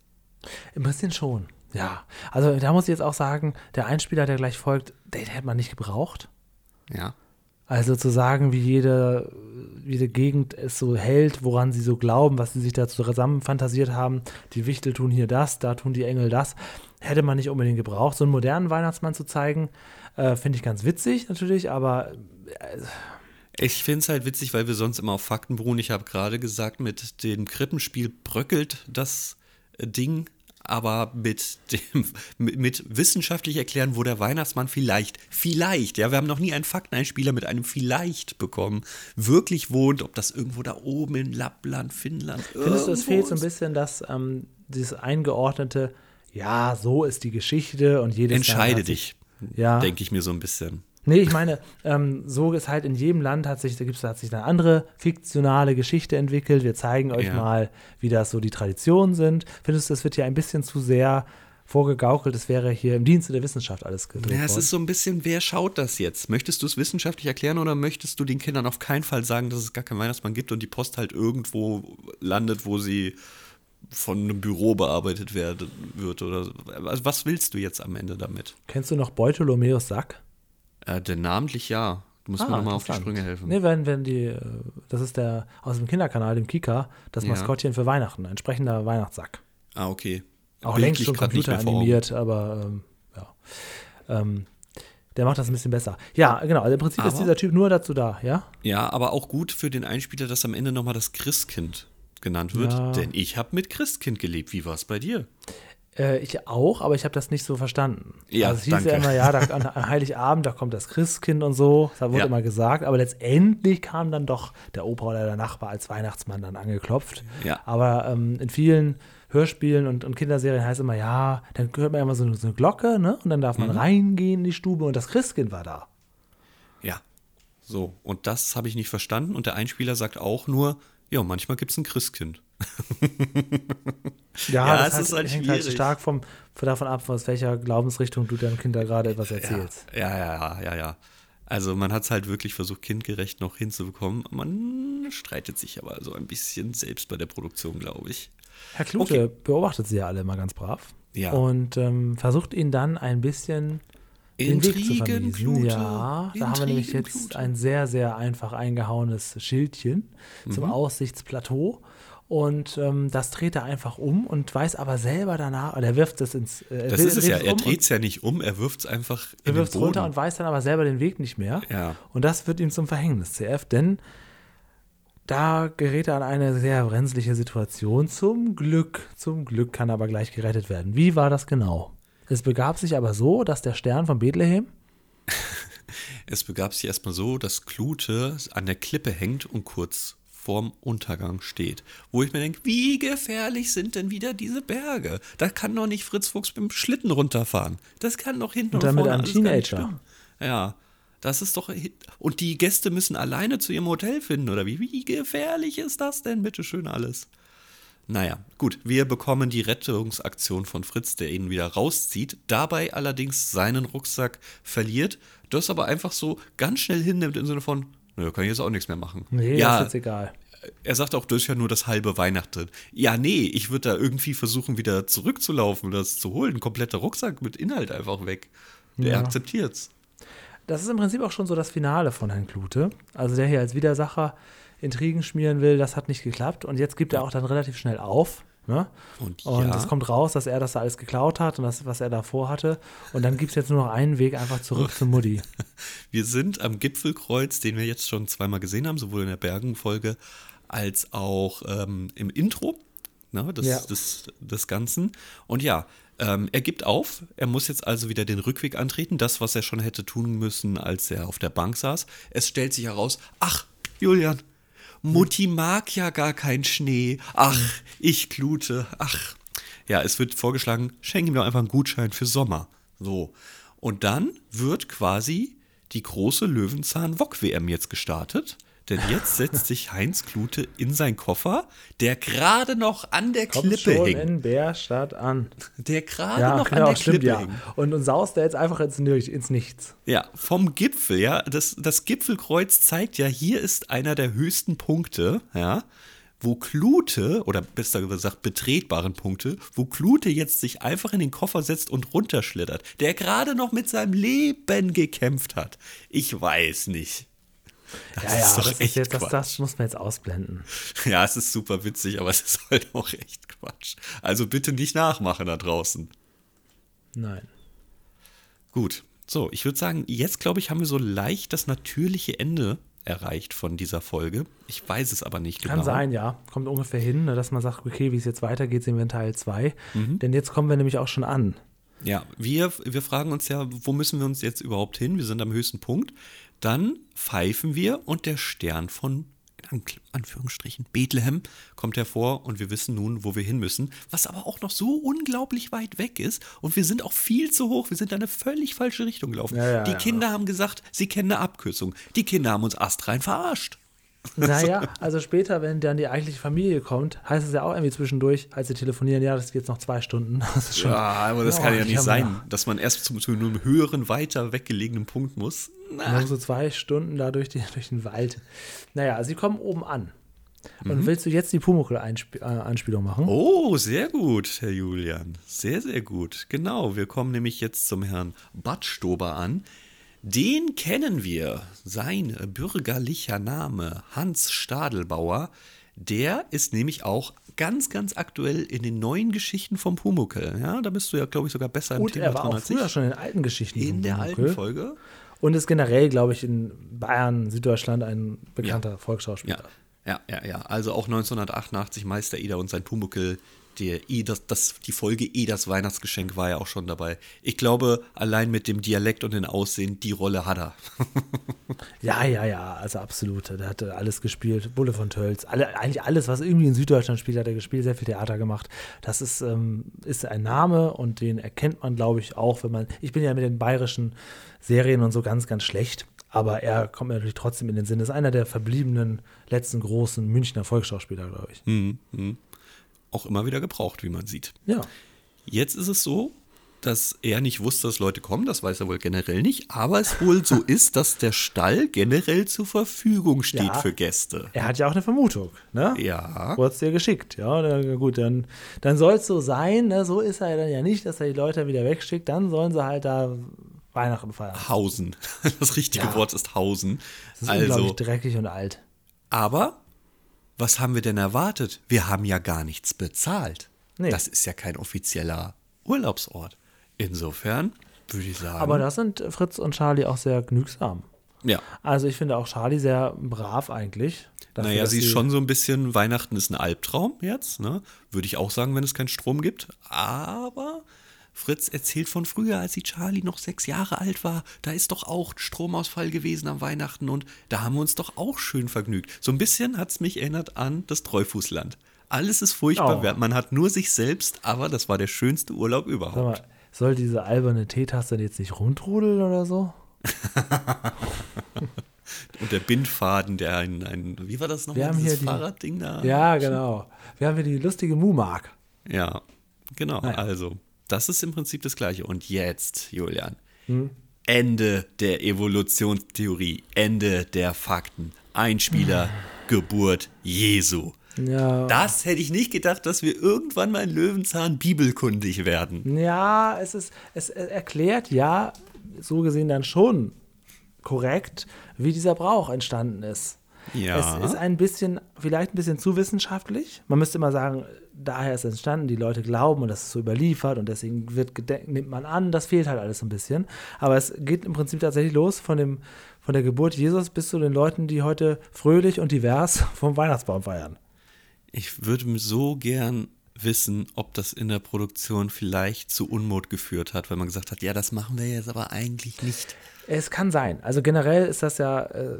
Ein bisschen schon, ja. Also da muss ich jetzt auch sagen, der Einspieler, der gleich folgt, den hätte man nicht gebraucht. Ja. Also zu sagen, wie jede, jede Gegend es so hält, woran sie so glauben, was sie sich da zusammen fantasiert haben. Die Wichtel tun hier das, da tun die Engel das. Hätte man nicht unbedingt gebraucht. So einen modernen Weihnachtsmann zu zeigen, äh, finde ich ganz witzig natürlich, aber Ich finde es halt witzig, weil wir sonst immer auf Fakten beruhen. Ich habe gerade gesagt, mit dem Krippenspiel bröckelt das äh, Ding, aber mit dem mit, mit wissenschaftlich erklären, wo der Weihnachtsmann vielleicht, vielleicht, ja, wir haben noch nie einen Fakteneinspieler mit einem vielleicht bekommen, wirklich wohnt, ob das irgendwo da oben in Lappland, Finnland. findest du, es fehlt so ein bisschen, dass ähm, dieses eingeordnete, ja, so ist die Geschichte und jedes Land Entscheide hat sich- dich, Ja. denke ich mir so ein bisschen. Nee, ich meine, ähm, so ist halt in jedem Land hat sich, da gibt's, hat sich eine andere fiktionale Geschichte entwickelt. Wir zeigen euch Ja. mal, wie das so die Traditionen sind. Findest du, das wird hier ein bisschen zu sehr vorgegaukelt, es wäre hier im Dienste der Wissenschaft alles gedreht Ja, es ist so ein bisschen, wer schaut das jetzt? Möchtest du es wissenschaftlich erklären oder möchtest du den Kindern auf keinen Fall sagen, dass es gar keinen Weihnachtsmann gibt und die Post halt irgendwo landet, wo sie von einem Büro bearbeitet werden, wird? Oder also was willst du jetzt am Ende damit? Kennst du noch Beutolomeus Sack? Äh, denn namentlich ja. Du musst mir nochmal auf die Ah. Sprünge helfen. Nee, wenn, wenn die, äh, das ist der aus dem Kinderkanal, dem Kika, das Ja. Maskottchen für Weihnachten, ein entsprechender Weihnachtssack. Ah, okay. Auch Bildlich längst schon computeranimiert, aber ähm, ja. Ähm, der macht das ein bisschen besser. Ja, genau. Also im Prinzip ist Aber- dieser Typ nur dazu da, ja? Ja, aber auch gut für den Einspieler, dass am Ende nochmal das Christkind genannt wird. Ja. Denn ich habe mit Christkind gelebt. Wie war es bei dir? Äh, ich auch, aber ich habe das nicht so verstanden. Ja, also es hieß ja danke. immer, ja, da, an, an Heiligabend, da kommt das Christkind und so, da wurde Ja. immer gesagt, aber letztendlich kam dann doch der Opa oder der Nachbar als Weihnachtsmann dann angeklopft. Ja. Aber ähm, in vielen Hörspielen und, und Kinderserien heißt immer, ja, dann hört man immer so eine, so eine Glocke, ne? Und dann darf Mhm. man reingehen in die Stube und das Christkind war da. Ja. So, und das habe ich nicht verstanden. Und der Einspieler sagt auch nur, ja, manchmal gibt es ein Christkind. Ja, Ja, das es ist halt hängt halt schwierig. stark vom, davon ab, aus welcher Glaubensrichtung du deinem Kind da gerade etwas erzählst. Ja, ja, ja, ja, ja. Also man hat es halt wirklich versucht, kindgerecht noch hinzubekommen. Man streitet sich aber so ein bisschen selbst bei der Produktion, glaube ich. Herr Klute beobachtet sie ja alle immer ganz brav. Ja. Und ähm, versucht ihnen dann ein bisschen den Weg zu Intrigen. Ja, da haben wir nämlich jetzt ein sehr, sehr einfach eingehauenes Schildchen zum Mhm. Aussichtsplateau. Und ähm, das dreht er einfach um und weiß aber selber danach, oder er wirft es ins. Äh, Das will- ist es ja. Er dreht es ja nicht um, er wirft es einfach Er in den wirft es runter und weiß dann aber selber den Weg nicht mehr. Ja. Und das wird ihm zum Verhängnis, CF, denn da gerät er an eine sehr brenzliche Situation. Zum Glück, zum Glück kann er aber gleich gerettet werden. Wie war das genau? Es begab sich aber so, dass der Stern von Bethlehem, Es begab sich erstmal so, dass Klute an der Klippe hängt und kurz vorm Untergang steht. Wo ich mir denke, wie gefährlich sind denn wieder diese Berge? Da kann doch nicht Fritz Fuchs mit dem Schlitten runterfahren. Das kann doch hinten Und und, dann mit vorne einem alles Teenager. Ja, das ist doch. Und die Gäste müssen alleine zu ihrem Hotel finden, oder wie? Wie gefährlich ist das denn? Bitte schön alles. Naja, gut, wir bekommen die Rettungsaktion von Fritz, der ihn wieder rauszieht, dabei allerdings seinen Rucksack verliert, das aber einfach so ganz schnell hinnimmt im Sinne von, naja, kann ich jetzt auch nichts mehr machen. nee, ja, ist jetzt egal. er sagt auch, das ist ja nur das halbe Weihnachten. Ja, nee, ich würde da irgendwie versuchen, wieder zurückzulaufen, das zu holen. Ein kompletter Rucksack mit Inhalt einfach weg. Der Ja. akzeptiert's. Das ist im Prinzip auch schon so das Finale von Herrn Klute. Also der hier als Widersacher Intrigen schmieren will, das hat nicht geklappt. Und jetzt gibt er auch dann relativ schnell auf. Ne? Und Und ja. es kommt raus, dass er das da alles geklaut hat und das, was er davor hatte. Und dann gibt es jetzt nur noch einen Weg einfach zurück zu Mutti. Wir sind am Gipfelkreuz, den wir jetzt schon zweimal gesehen haben, sowohl in der Bergenfolge als auch ähm, im Intro ne, des, Ja. des, des Ganzen. Und ja, ähm, er gibt auf. Er muss jetzt also wieder den Rückweg antreten. Das, was er schon hätte tun müssen, als er auf der Bank saß. Es stellt sich heraus, ach, Julian, Mutti mag ja gar keinen Schnee. Ach, ich klute. Ach. Ja, es wird vorgeschlagen, schenken ihm doch einfach einen Gutschein für Sommer. So. Und dann wird quasi die große Löwenzahn-Wok-WM jetzt gestartet. Denn jetzt setzt sich Heinz Klute in seinen Koffer, der gerade noch an der Kommt Klippe schon hängt. in Bärstadt an. Der gerade Ja, noch an genau, der stimmt, Klippe ja. hängt. Und, und saust er jetzt einfach ins, ins Nichts. Ja, vom Gipfel, ja. Das, das Gipfelkreuz zeigt ja, hier ist einer der höchsten Punkte, ja, wo Klute, oder besser gesagt betretbaren Punkte, wo Klute jetzt sich einfach in den Koffer setzt und runterschlittert, der gerade noch mit seinem Leben gekämpft hat. Ich weiß nicht. Das ja, ja, ist doch das, echt jetzt, das, das muss man jetzt ausblenden. Ja, es ist super witzig, aber es ist halt auch echt Quatsch. Also bitte nicht nachmachen da draußen. Nein. Gut, so, ich würde sagen, jetzt glaube ich, haben wir so leicht das natürliche Ende erreicht von dieser Folge. Ich weiß es aber nicht Kann genau. sein, ja. Kommt ungefähr hin, ne, dass man sagt, okay, wie es jetzt weitergeht, sehen wir in Teil 2. Mhm. Denn jetzt kommen wir nämlich auch schon an. Ja, wir, wir fragen uns ja, wo müssen wir uns jetzt überhaupt hin? Wir sind am höchsten Punkt. Dann pfeifen wir und der Stern von, in An- Anführungsstrichen, Bethlehem kommt hervor und wir wissen nun, wo wir hin müssen, was aber auch noch so unglaublich weit weg ist und wir sind auch viel zu hoch. Wir sind in eine völlig falsche Richtung gelaufen. Ja, ja, Die ja. Kinder haben gesagt, sie kennen eine Abkürzung. Die Kinder haben uns astrein verarscht. Naja, also später, wenn dann die eigentliche Familie kommt, heißt es ja auch irgendwie zwischendurch, als sie telefonieren, ja, das geht jetzt noch zwei Stunden. Das ist schon, Ja, aber das Oh, kann ja ich nicht sein, dass man erst zu, zu einem höheren, weiter weggelegenen Punkt muss. Na, Noch so zwei Stunden da durch, die, durch den Wald. Naja, sie kommen oben an. Und Mhm. willst du jetzt die Pumuckl-Anspielung machen? Oh, sehr gut, Herr Julian. Sehr, sehr gut. Genau, wir kommen nämlich jetzt zum Herrn Badstober an. Den kennen wir. Sein bürgerlicher Name, Hans Stadelbauer. Der ist nämlich auch ganz, ganz aktuell in den neuen Geschichten vom Pumuckel. Ja, da bist du ja, glaube ich, sogar besser im Und Thema er war dran auch als ich. früher schon in alten Geschichten. In der Pumuckl. alten Folge. Und ist generell, glaube ich, in Bayern, Süddeutschland ein bekannter Volksschauspieler. Ja, ja, ja, ja. Also auch 1988 Meister Eder und sein Pumuckel. Der eh, das, das, die Folge Eh das Weihnachtsgeschenk war ja auch schon dabei. Ich glaube, allein mit dem Dialekt und dem Aussehen, die Rolle hat er. Ja, ja, ja, also absolut. Der hat alles gespielt. Bulle von Tölz. Alle, eigentlich alles, was irgendwie in Süddeutschland spielt, hat er gespielt. Sehr viel Theater gemacht. Das ist, ähm, ist ein Name und den erkennt man, glaube ich, auch, wenn man. Ich bin ja mit den bayerischen Serien und so ganz, ganz schlecht. Aber er kommt mir natürlich trotzdem in den Sinn. Ist einer der verbliebenen letzten großen Münchner Volksschauspieler, glaube ich. Mhm, mhm. Auch immer wieder gebraucht, wie man sieht. Ja. Jetzt ist es so, dass er nicht wusste, dass Leute kommen, das weiß er wohl generell nicht, aber es wohl so ist, dass der Stall generell zur Verfügung steht Ja. für Gäste. Er hat ja auch eine Vermutung, ne? Ja. Wurde es dir geschickt, ja. Na gut, dann, dann soll es so sein, ne? So ist er dann ja nicht, dass er die Leute wieder wegschickt. Dann sollen sie halt da Weihnachten feiern. Hausen. Das richtige Ja. Wort ist Hausen. Das ist also, unglaublich dreckig und alt. Aber was haben wir denn erwartet? Wir haben ja gar nichts bezahlt. Nee. Das ist ja kein offizieller Urlaubsort. Insofern würde ich sagen. Aber da sind Fritz und Charlie auch sehr genügsam. ja. Also ich finde auch Charlie sehr brav eigentlich. Dafür, Naja, sie ist schon so ein bisschen, Weihnachten ist ein Albtraum jetzt, ne? Würde ich auch sagen, wenn es keinen Strom gibt. Aber Fritz erzählt von früher, als die Charlie noch sechs Jahre alt war. Da ist doch auch Stromausfall gewesen am Weihnachten und da haben wir uns doch auch schön vergnügt. So ein bisschen hat es mich erinnert an das Treufußland. Alles ist furchtbar, Oh. man hat nur sich selbst, aber das war der schönste Urlaub Sag überhaupt. mal, soll diese alberne Teetasse jetzt nicht rumtrudeln oder so? Und der Bindfaden, der ein, ein wie war das nochmal, dieses die- Fahrradding da? Ja, genau. Wir haben hier die lustige Mumark. Ja, genau. Naja. Also, das ist im Prinzip das Gleiche. Und jetzt, Julian, Hm? Ende der Evolutionstheorie, Ende der Fakten. Einspieler, Geburt Jesu. Ja. Das hätte ich nicht gedacht, dass wir irgendwann mal in Löwenzahn bibelkundig werden. Ja, es ist, es erklärt ja, so gesehen dann schon korrekt, wie dieser Brauch entstanden ist. Ja. Es ist ein bisschen, vielleicht ein bisschen zu wissenschaftlich. Man müsste immer sagen, daher ist es entstanden, die Leute glauben und das ist so überliefert und deswegen wird nimmt man an, das fehlt halt alles ein bisschen. Aber es geht im Prinzip tatsächlich los von, dem, von der Geburt Jesus bis zu den Leuten, die heute fröhlich und divers vom Weihnachtsbaum feiern. Ich würde so gern wissen, ob das in der Produktion vielleicht zu Unmut geführt hat, weil man gesagt hat, ja, das machen wir jetzt aber eigentlich nicht. Es kann sein. Also generell ist das ja äh,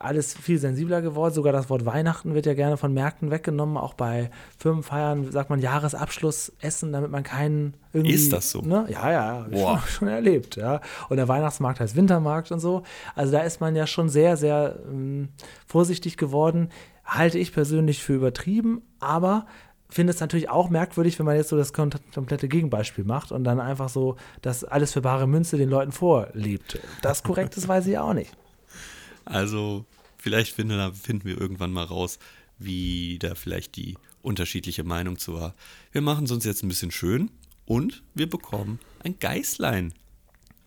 alles viel sensibler geworden. Sogar das Wort Weihnachten wird ja gerne von Märkten weggenommen. Auch bei Firmenfeiern sagt man Jahresabschlussessen, damit man keinen irgendwie. Ist das so? Ne? Ja, ja, habe ich schon, schon erlebt. Ja. Und der Weihnachtsmarkt heißt Wintermarkt und so. Also da ist man ja schon sehr, sehr ähm, vorsichtig geworden. Halte ich persönlich für übertrieben, aber finde es natürlich auch merkwürdig, wenn man jetzt so das komplette Gegenbeispiel macht und dann einfach so das alles für bare Münze den Leuten vorlebt. Das korrekt ist, weiß ich auch nicht. Also, vielleicht finden, finden wir irgendwann mal raus, wie da vielleicht die unterschiedliche Meinung zu war. Wir machen es uns jetzt ein bisschen schön und wir bekommen ein Geißlein.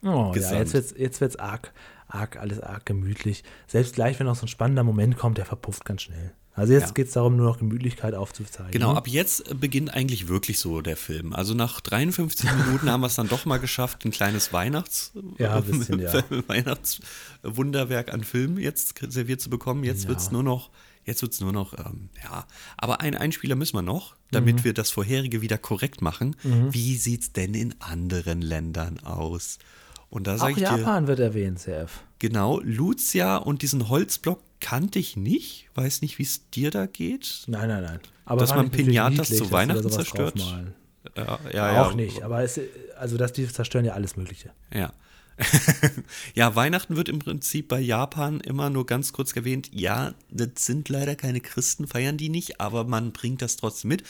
Oh gesandt. ja, jetzt wird es jetzt wird's arg, arg, alles arg gemütlich. Selbst gleich, wenn noch so ein spannender Moment kommt, der verpufft ganz schnell. Also jetzt ja. geht es darum, nur noch Gemütlichkeit aufzuzeigen. Genau, ne? ab jetzt beginnt eigentlich wirklich so der Film. Also nach 53 Minuten haben wir es dann doch mal geschafft, ein kleines Weihnachts ja, bisschen, ja. Weihnachtswunderwerk an Film jetzt serviert zu bekommen. Jetzt ja. wird es nur noch, jetzt wird es nur noch, ähm, ja. Aber einen Einspieler müssen wir noch, damit mhm. wir das vorherige wieder korrekt machen. Mhm. Wie sieht es denn in anderen Ländern aus? Und da sage ich Japan dir, wird erwähnt, CF. Genau, Lucia und diesen Holzblock kannte ich nicht. Weiß nicht, wie es dir da geht. Nein, nein, nein. Aber dass man Pinatas zu Weihnachten zerstört. Ja, ja, ja, Auch nicht, aber es, also dass die zerstören ja alles Mögliche. Ja. ja, Weihnachten wird im Prinzip bei Japan immer nur ganz kurz erwähnt. Ja, das sind leider keine Christen, feiern die nicht, aber man bringt das trotzdem mit.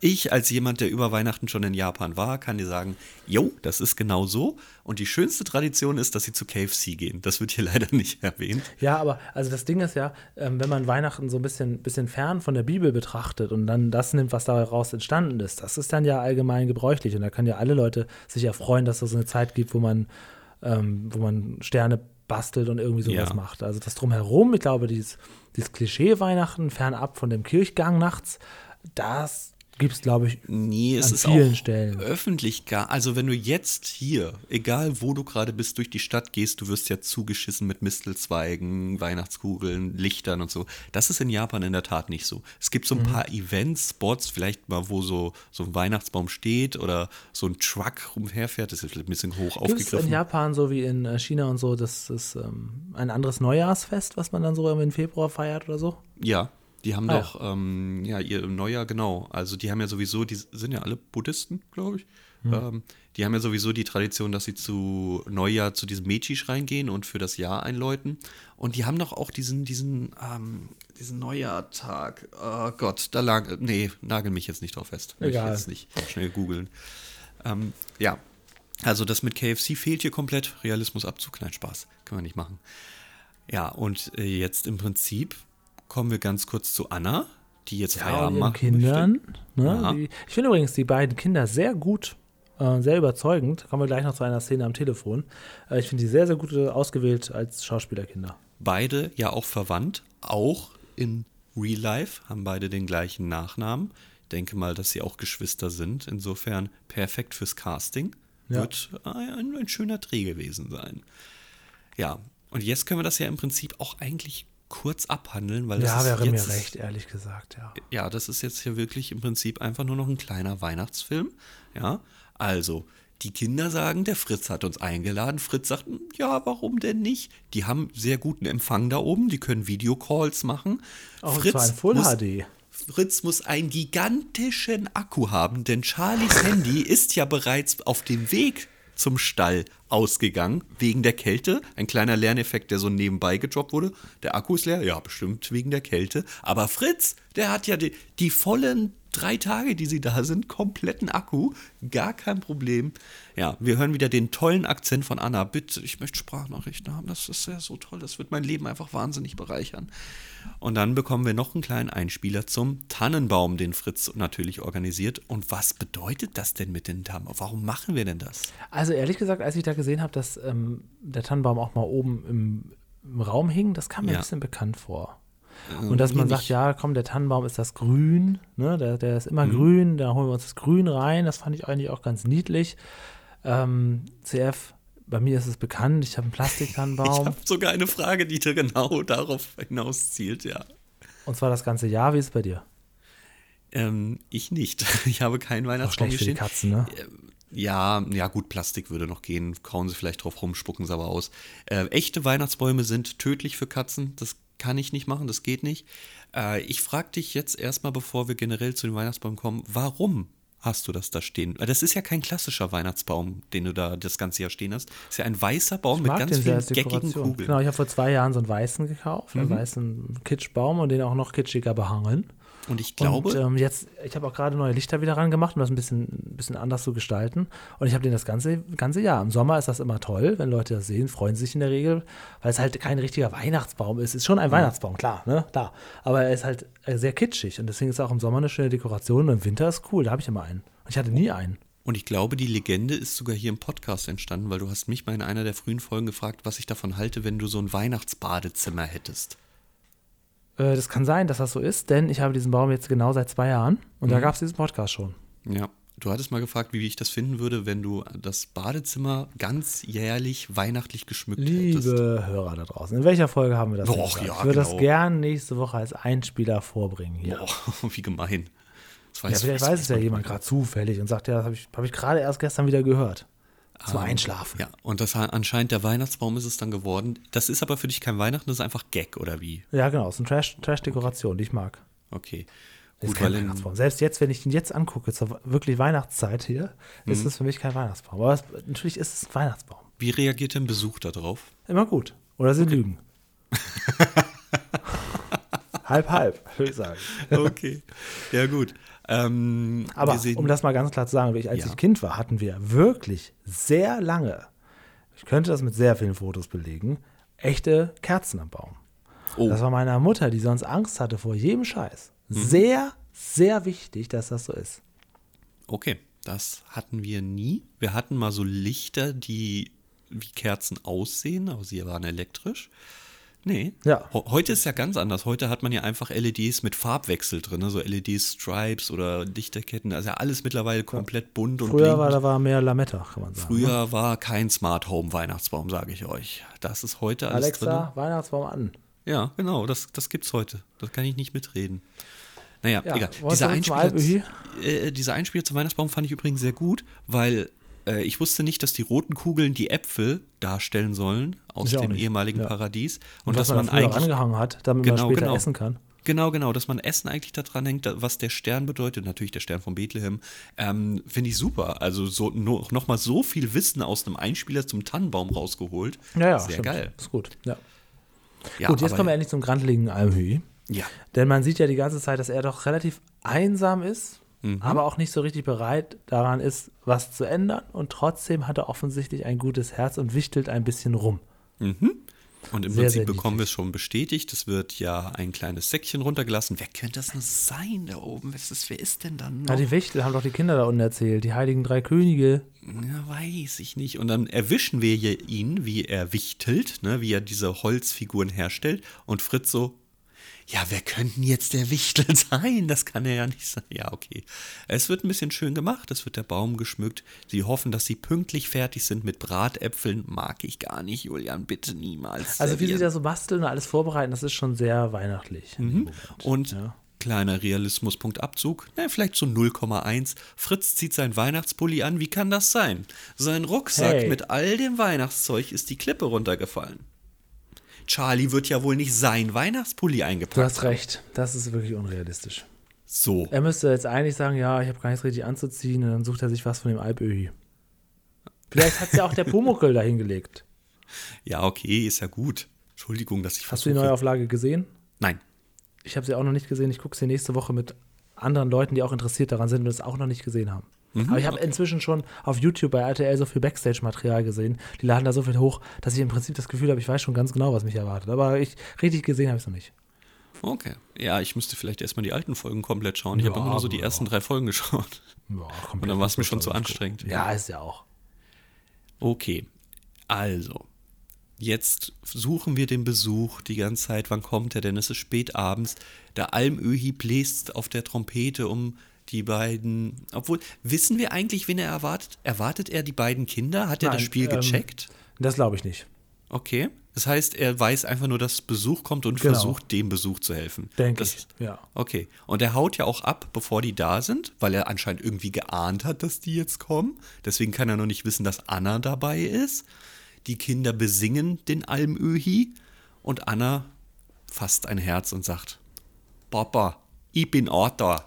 Ich als jemand, der über Weihnachten schon in Japan war, kann dir sagen, jo, das ist genau so. Und die schönste Tradition ist, dass sie zu KFC gehen. Das wird hier leider nicht erwähnt. Ja, aber also das Ding ist ja, ähm, wenn man Weihnachten so ein bisschen, bisschen fern von der Bibel betrachtet und dann das nimmt, was daraus entstanden ist, das ist dann ja allgemein gebräuchlich. Und da können ja alle Leute sich erfreuen, dass es so eine Zeit gibt, wo man, ähm, wo man Sterne bastelt und irgendwie sowas ja. macht. Also das drumherum, ich glaube, dieses, dieses Klischee Weihnachten, fernab von dem Kirchgang nachts, das Gibt es, glaube ich, nee, es an ist vielen auch Stellen. öffentlich gar. Also wenn du jetzt hier, egal wo du gerade bist, durch die Stadt gehst, du wirst ja zugeschissen mit Mistelzweigen, Weihnachtskugeln, Lichtern und so. Das ist in Japan in der Tat nicht so. Es gibt so ein mhm. paar Events, Spots, vielleicht mal, wo so, so ein Weihnachtsbaum steht oder so ein Truck rumherfährt. Das ist vielleicht ein bisschen hoch Gibt's aufgegriffen. in Japan, so wie in äh, China und so, das ist ähm, ein anderes Neujahrsfest, was man dann so im Februar feiert oder so? Ja, die haben ah, doch, ja. Ähm, ja, ihr Neujahr, genau. Also die haben ja sowieso, die sind ja alle Buddhisten, glaube ich. Mhm. Ähm, die haben ja sowieso die Tradition, dass sie zu Neujahr zu diesem Mechi-Schrein gehen und für das Jahr einläuten. Und die haben doch auch diesen, diesen, ähm, diesen Neujahrtag. Oh Gott, da lag, nee, nagel mich jetzt nicht drauf fest. Egal. Ich jetzt nicht schnell googeln. Ähm, ja, also das mit KFC fehlt hier komplett. Realismusabzug, nein, Spaß. Können wir nicht machen. Ja, und äh, jetzt im Prinzip kommen wir ganz kurz zu Anna, die jetzt ja, Feierabend macht. Kindern. Ne, die, ich finde übrigens die beiden Kinder sehr gut, äh, sehr überzeugend. Kommen wir gleich noch zu einer Szene am Telefon. Äh, ich finde die sehr, sehr gut äh, ausgewählt als Schauspielerkinder. Beide ja auch verwandt, auch in Real Life, haben beide den gleichen Nachnamen. Denke mal, dass sie auch Geschwister sind. Insofern perfekt fürs Casting. Ja. Wird ein, ein schöner Dreh gewesen sein. Ja, und jetzt können wir das ja im Prinzip auch eigentlich kurz abhandeln, weil das ja, wäre jetzt, mir recht, ehrlich gesagt, ja. Ja, das ist jetzt hier wirklich im Prinzip einfach nur noch ein kleiner Weihnachtsfilm. Ja, also die Kinder sagen, der Fritz hat uns eingeladen. Fritz sagt, ja, warum denn nicht? Die haben sehr guten Empfang da oben, die können Videocalls machen. Auch Fritz Full muss, HD. Fritz muss einen gigantischen Akku haben, denn Charlies Handy ist ja bereits auf dem Weg zum Stall ausgegangen, wegen der Kälte. Ein kleiner Lerneffekt, der so nebenbei gedroppt wurde. Der Akku ist leer, ja, bestimmt wegen der Kälte. Aber Fritz, der hat ja die, die vollen drei Tage, die sie da sind, kompletten Akku, gar kein Problem. Ja, wir hören wieder den tollen Akzent von Anna. Bitte, ich möchte Sprachnachrichten haben. Das ist ja so toll. Das wird mein Leben einfach wahnsinnig bereichern. Und dann bekommen wir noch einen kleinen Einspieler zum Tannenbaum, den Fritz natürlich organisiert. Und was bedeutet das denn mit den Tannenbaum? Warum machen wir denn das? Also ehrlich gesagt, als ich da gesehen habe, dass ähm, der Tannenbaum auch mal oben im, im Raum hing, das kam mir Ja. ein bisschen bekannt vor. Und dass man sagt, ja, komm, der Tannenbaum ist das Grün, ne? der, der ist Mhm. immer grün, da holen wir uns das Grün rein. Das fand ich eigentlich auch ganz niedlich. Ähm, CF, bei mir ist es bekannt, ich habe einen Ich Plastiktannenbaum habe sogar eine Frage, die da genau darauf hinaus zielt, ja. und zwar das ganze Jahr. Wie ist es bei dir? Ähm, ich nicht. Ich habe keinen Weihnachtsbaum für die. Katzen, ne? Ja, ja gut, Plastik würde noch gehen. Kauen sie vielleicht drauf rum, spucken sie aber aus. Äh, echte Weihnachtsbäume sind tödlich für Katzen. Das kann ich nicht machen, das geht nicht. Äh, ich frage dich jetzt erstmal, bevor wir generell zu den Weihnachtsbäumen kommen, warum hast du das da stehen? Weil Das ist ja kein klassischer Weihnachtsbaum, den du da das ganze Jahr stehen hast. Das ist ja ein weißer Baum mit ganz vielen geckigen. Kugeln. Genau, ich habe vor zwei Jahren so einen weißen gekauft, einen weißen Kitschbaum und den auch noch kitschiger behangen. Und ich glaube, Und ähm, jetzt, ich habe auch gerade neue Lichter wieder ran gemacht, um das ein bisschen, ein bisschen anders zu gestalten. Und ich habe den das ganze, ganze Jahr. Im Sommer ist das immer toll, wenn Leute das sehen, freuen sich in der Regel, weil es halt kein richtiger Weihnachtsbaum ist. Ist schon ein Weihnachtsbaum, klar, ne? Klar. Aber er ist halt äh, sehr kitschig und deswegen ist er auch im Sommer eine schöne Dekoration und im Winter ist cool, da habe ich immer einen. Und ich hatte nie einen. Und ich glaube, die Legende ist sogar hier im Podcast entstanden, weil du hast mich mal in einer der frühen Folgen gefragt, was ich davon halte, wenn du so ein Weihnachtsbadezimmer hättest. Äh, das kann sein, dass das so ist, denn ich habe diesen Baum jetzt genau seit zwei Jahren und da gab es diesen Podcast schon. Ja. Du hattest mal gefragt, wie ich das finden würde, wenn du das Badezimmer ganz jährlich weihnachtlich geschmückt hättest. Liebe Hörer da draußen, in welcher Folge haben wir das? denn Och, gesagt? ja, ich würde genau. das gern nächste Woche als Einspieler vorbringen hier. Boah, wie gemein. Das Ja, weiß, vielleicht weiß es ja jemand gerade zufällig und sagt, ja, das habe ich, hab ich gerade erst gestern wieder gehört. Zum Einschlafen. Ja, und das anscheinend der Weihnachtsbaum ist es dann geworden. Das ist aber für dich kein Weihnachten, das ist einfach Gag, oder wie? Ja, genau. Es ist eine Trash- Trash-Dekoration, die ich mag. Okay. Ist Gut, kein weil in, Weihnachtsbaum. Selbst jetzt, wenn ich ihn jetzt angucke, zur wirklich Weihnachtszeit hier, ist Mhm. es für mich kein Weihnachtsbaum. Aber es, natürlich ist es ein Weihnachtsbaum. wie reagiert denn Besuch darauf? Immer gut. Oder sie lügen. halb, halb, würde ich sagen. Okay. ja, gut. Ähm, Aber um das mal ganz klar zu sagen, wie ich, als Ja. ich Kind war, hatten wir wirklich sehr lange, ich könnte das mit sehr vielen Fotos belegen, echte Kerzen am Baum. Oh. Das war meiner Mutter, die sonst Angst hatte vor jedem Scheiß. Sehr, sehr wichtig, dass das so ist. Okay, das hatten wir nie. Wir hatten mal so Lichter, die wie Kerzen aussehen, aber sie waren elektrisch. Nee. Ja. Heute ist ja ganz anders. Heute hat man ja einfach LEDs mit Farbwechsel drin, ne? so LED-Stripes oder Lichterketten. Also ja alles mittlerweile komplett bunt und Früher war blinkend. da war mehr Lametta, kann man sagen. ne? Früher war kein Smart Home Weihnachtsbaum, sage ich euch. Das ist heute alles Alexa, Weihnachtsbaum an. drin. Ja, genau, das, das gibt's heute. Das kann ich nicht mitreden. Naja, Ja, egal. Dieser Einspieler, äh, dieser Einspieler zum Weihnachtsbaum fand ich übrigens sehr gut, weil äh, ich wusste nicht, dass die roten Kugeln die Äpfel darstellen sollen aus dem nicht. ehemaligen Ja. Paradies. Und, Und, was dass man, man eigentlich angehangen hat, damit Genau, man später genau. essen kann. Genau, genau, dass man Essen eigentlich daran hängt, was der Stern bedeutet, natürlich der Stern von Bethlehem, ähm, finde ich super. Also so, no, nochmal so viel Wissen aus einem Einspieler zum Tannenbaum rausgeholt. Ja, ja, Sehr stimmt. geil. Ist gut. Ja. Ja, gut, jetzt kommen wir endlich zum grandeligen Almhü. Ja, Denn man sieht ja die ganze Zeit, dass er doch relativ einsam ist, Mhm. aber auch nicht so richtig bereit daran ist, was zu ändern. Und trotzdem hat er offensichtlich ein gutes Herz und wichtelt ein bisschen rum. Und im Sehr, Prinzip sehr bekommen wir es schon bestätigt. Es wird ja ein kleines Säckchen runtergelassen. Wer könnte das nur sein da oben? Was ist, wer ist denn da noch? Ja, die Wichtel haben doch die Kinder da unten erzählt, die heiligen drei Könige. Ja, weiß ich nicht. Und dann erwischen wir hier ihn, wie er wichtelt, ne, wie er diese Holzfiguren herstellt. Und Fritz so, ja, wer könnten jetzt der Wichtel sein? Das kann er ja nicht sein. Ja, okay. Es wird ein bisschen schön gemacht. Es wird der Baum geschmückt. Sie hoffen, dass sie pünktlich fertig sind mit Bratäpfeln. Mag ich gar nicht, Julian. Bitte niemals. Also wie sie servieren. da so basteln und alles vorbereiten, das ist schon sehr weihnachtlich. Moment. Und ja. kleiner Realismuspunkt Abzug, na, vielleicht so 0,1. Fritz zieht seinen Weihnachtspulli an, wie kann das sein? Sein Rucksack Hey. mit all dem Weihnachtszeug ist die Klippe runtergefallen. Charlie wird ja wohl nicht sein Weihnachtspulli Du eingepackt. hast recht, das ist wirklich unrealistisch. So, Er müsste jetzt eigentlich sagen, ja, ich habe gar nichts richtig anzuziehen und dann sucht er sich was von dem Alpöhi. Vielleicht hat es ja auch der Pumuckel dahingelegt. ja, okay, ist ja gut. Entschuldigung, dass ich Hast du die versuche. Neuauflage gesehen? Nein. Ich habe sie auch noch nicht gesehen. Ich gucke sie nächste Woche mit anderen Leuten, die auch interessiert daran sind und es auch noch nicht gesehen haben. Mhm, Aber ich habe inzwischen schon auf YouTube bei RTL so viel Backstage-Material gesehen. Die laden da so viel hoch, dass ich im Prinzip das Gefühl habe, ich weiß schon ganz genau, was mich erwartet. Aber ich richtig gesehen habe ich es noch nicht. Okay. Ja, ich müsste vielleicht erstmal die alten Folgen komplett schauen. Ich Ja, habe immer nur so die aber- ersten drei Folgen geschaut. Ja, Und dann war es mir schon zu anstrengend. Ja, ist ja auch. Okay, also, jetzt suchen wir den Besuch die ganze Zeit. Wann kommt er denn? Es ist spät abends. Der Almöhi bläst auf der Trompete, um die beiden. Obwohl, wissen wir eigentlich, wen er erwartet? Erwartet er die beiden Kinder? Hat er das Spiel ähm, gecheckt? Das glaube ich nicht. Okay. Das heißt, er weiß einfach nur, dass Besuch kommt und Genau. versucht, dem Besuch zu helfen. Denke ich. Ja. Okay. Und er haut ja auch ab, bevor die da sind, weil er anscheinend irgendwie geahnt hat, dass die jetzt kommen. Deswegen kann er noch nicht wissen, dass Anna dabei ist. Die Kinder besingen den Almöhi und Anna fasst ein Herz und sagt: Papa, ich bin da.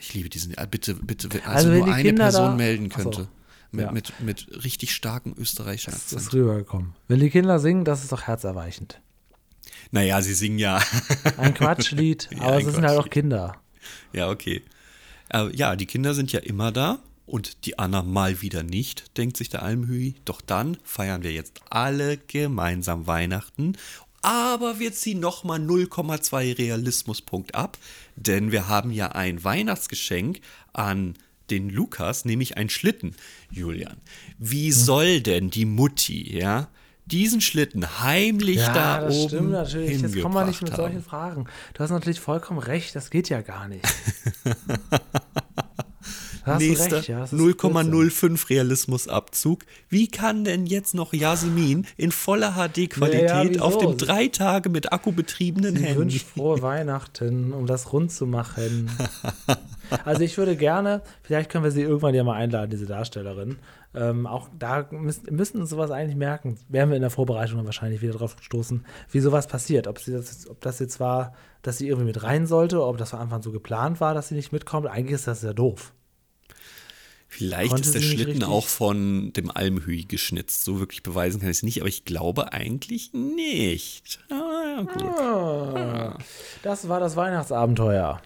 Ich liebe diesen. Bitte, bitte, wenn also, Also, wenn nur die eine Kinder Person da- melden Ach so. könnte. Mit, Ja. mit, mit richtig starkem österreichischen Das Akzent. ist rübergekommen. Wenn die Kinder singen, das ist doch herzerweichend. Naja, sie singen ja. Ein Quatschlied, Ja, aber es sind halt auch. Kinder. Ja, okay. Äh, ja, die Kinder sind ja immer da und die Anna mal wieder nicht, denkt sich der Almhüi. Doch dann feiern wir jetzt alle gemeinsam Weihnachten. Aber wir ziehen nochmal 0,2 Realismuspunkt ab, denn wir haben ja ein Weihnachtsgeschenk an den Lukas, nämlich ein Schlitten. Julian, wie Hm. soll denn die Mutti, ja, diesen Schlitten heimlich da das oben stimmt natürlich. Jetzt kommen wir nicht mit hingebracht solchen haben? Fragen. Du hast natürlich vollkommen recht, das geht ja gar nicht. Nächster ja, das ist Blödsinn. 0,05 Realismusabzug. Wie kann denn jetzt noch Jasmin in voller HD-Qualität Ja, auf dem drei Tage mit Akku betriebenen Sie Handy? wünscht frohe Weihnachten, um das rund zu machen. Also ich würde gerne, vielleicht können wir sie irgendwann ja mal einladen, diese Darstellerin. Ähm, auch da müssen, müssen uns sowas eigentlich merken. Werden wir in der Vorbereitung dann wahrscheinlich wieder drauf stoßen, wie sowas passiert. Ob, sie das, ob das jetzt war, dass sie irgendwie mit rein sollte, ob das von Anfang so geplant war, dass sie nicht mitkommt. Eigentlich ist das ja doof. Vielleicht Konnte ist der Schlitten auch von dem Almhüi geschnitzt. So wirklich beweisen kann ich es nicht, aber ich glaube eigentlich nicht. Ah, gut. Ah, das war das Weihnachtsabenteuer.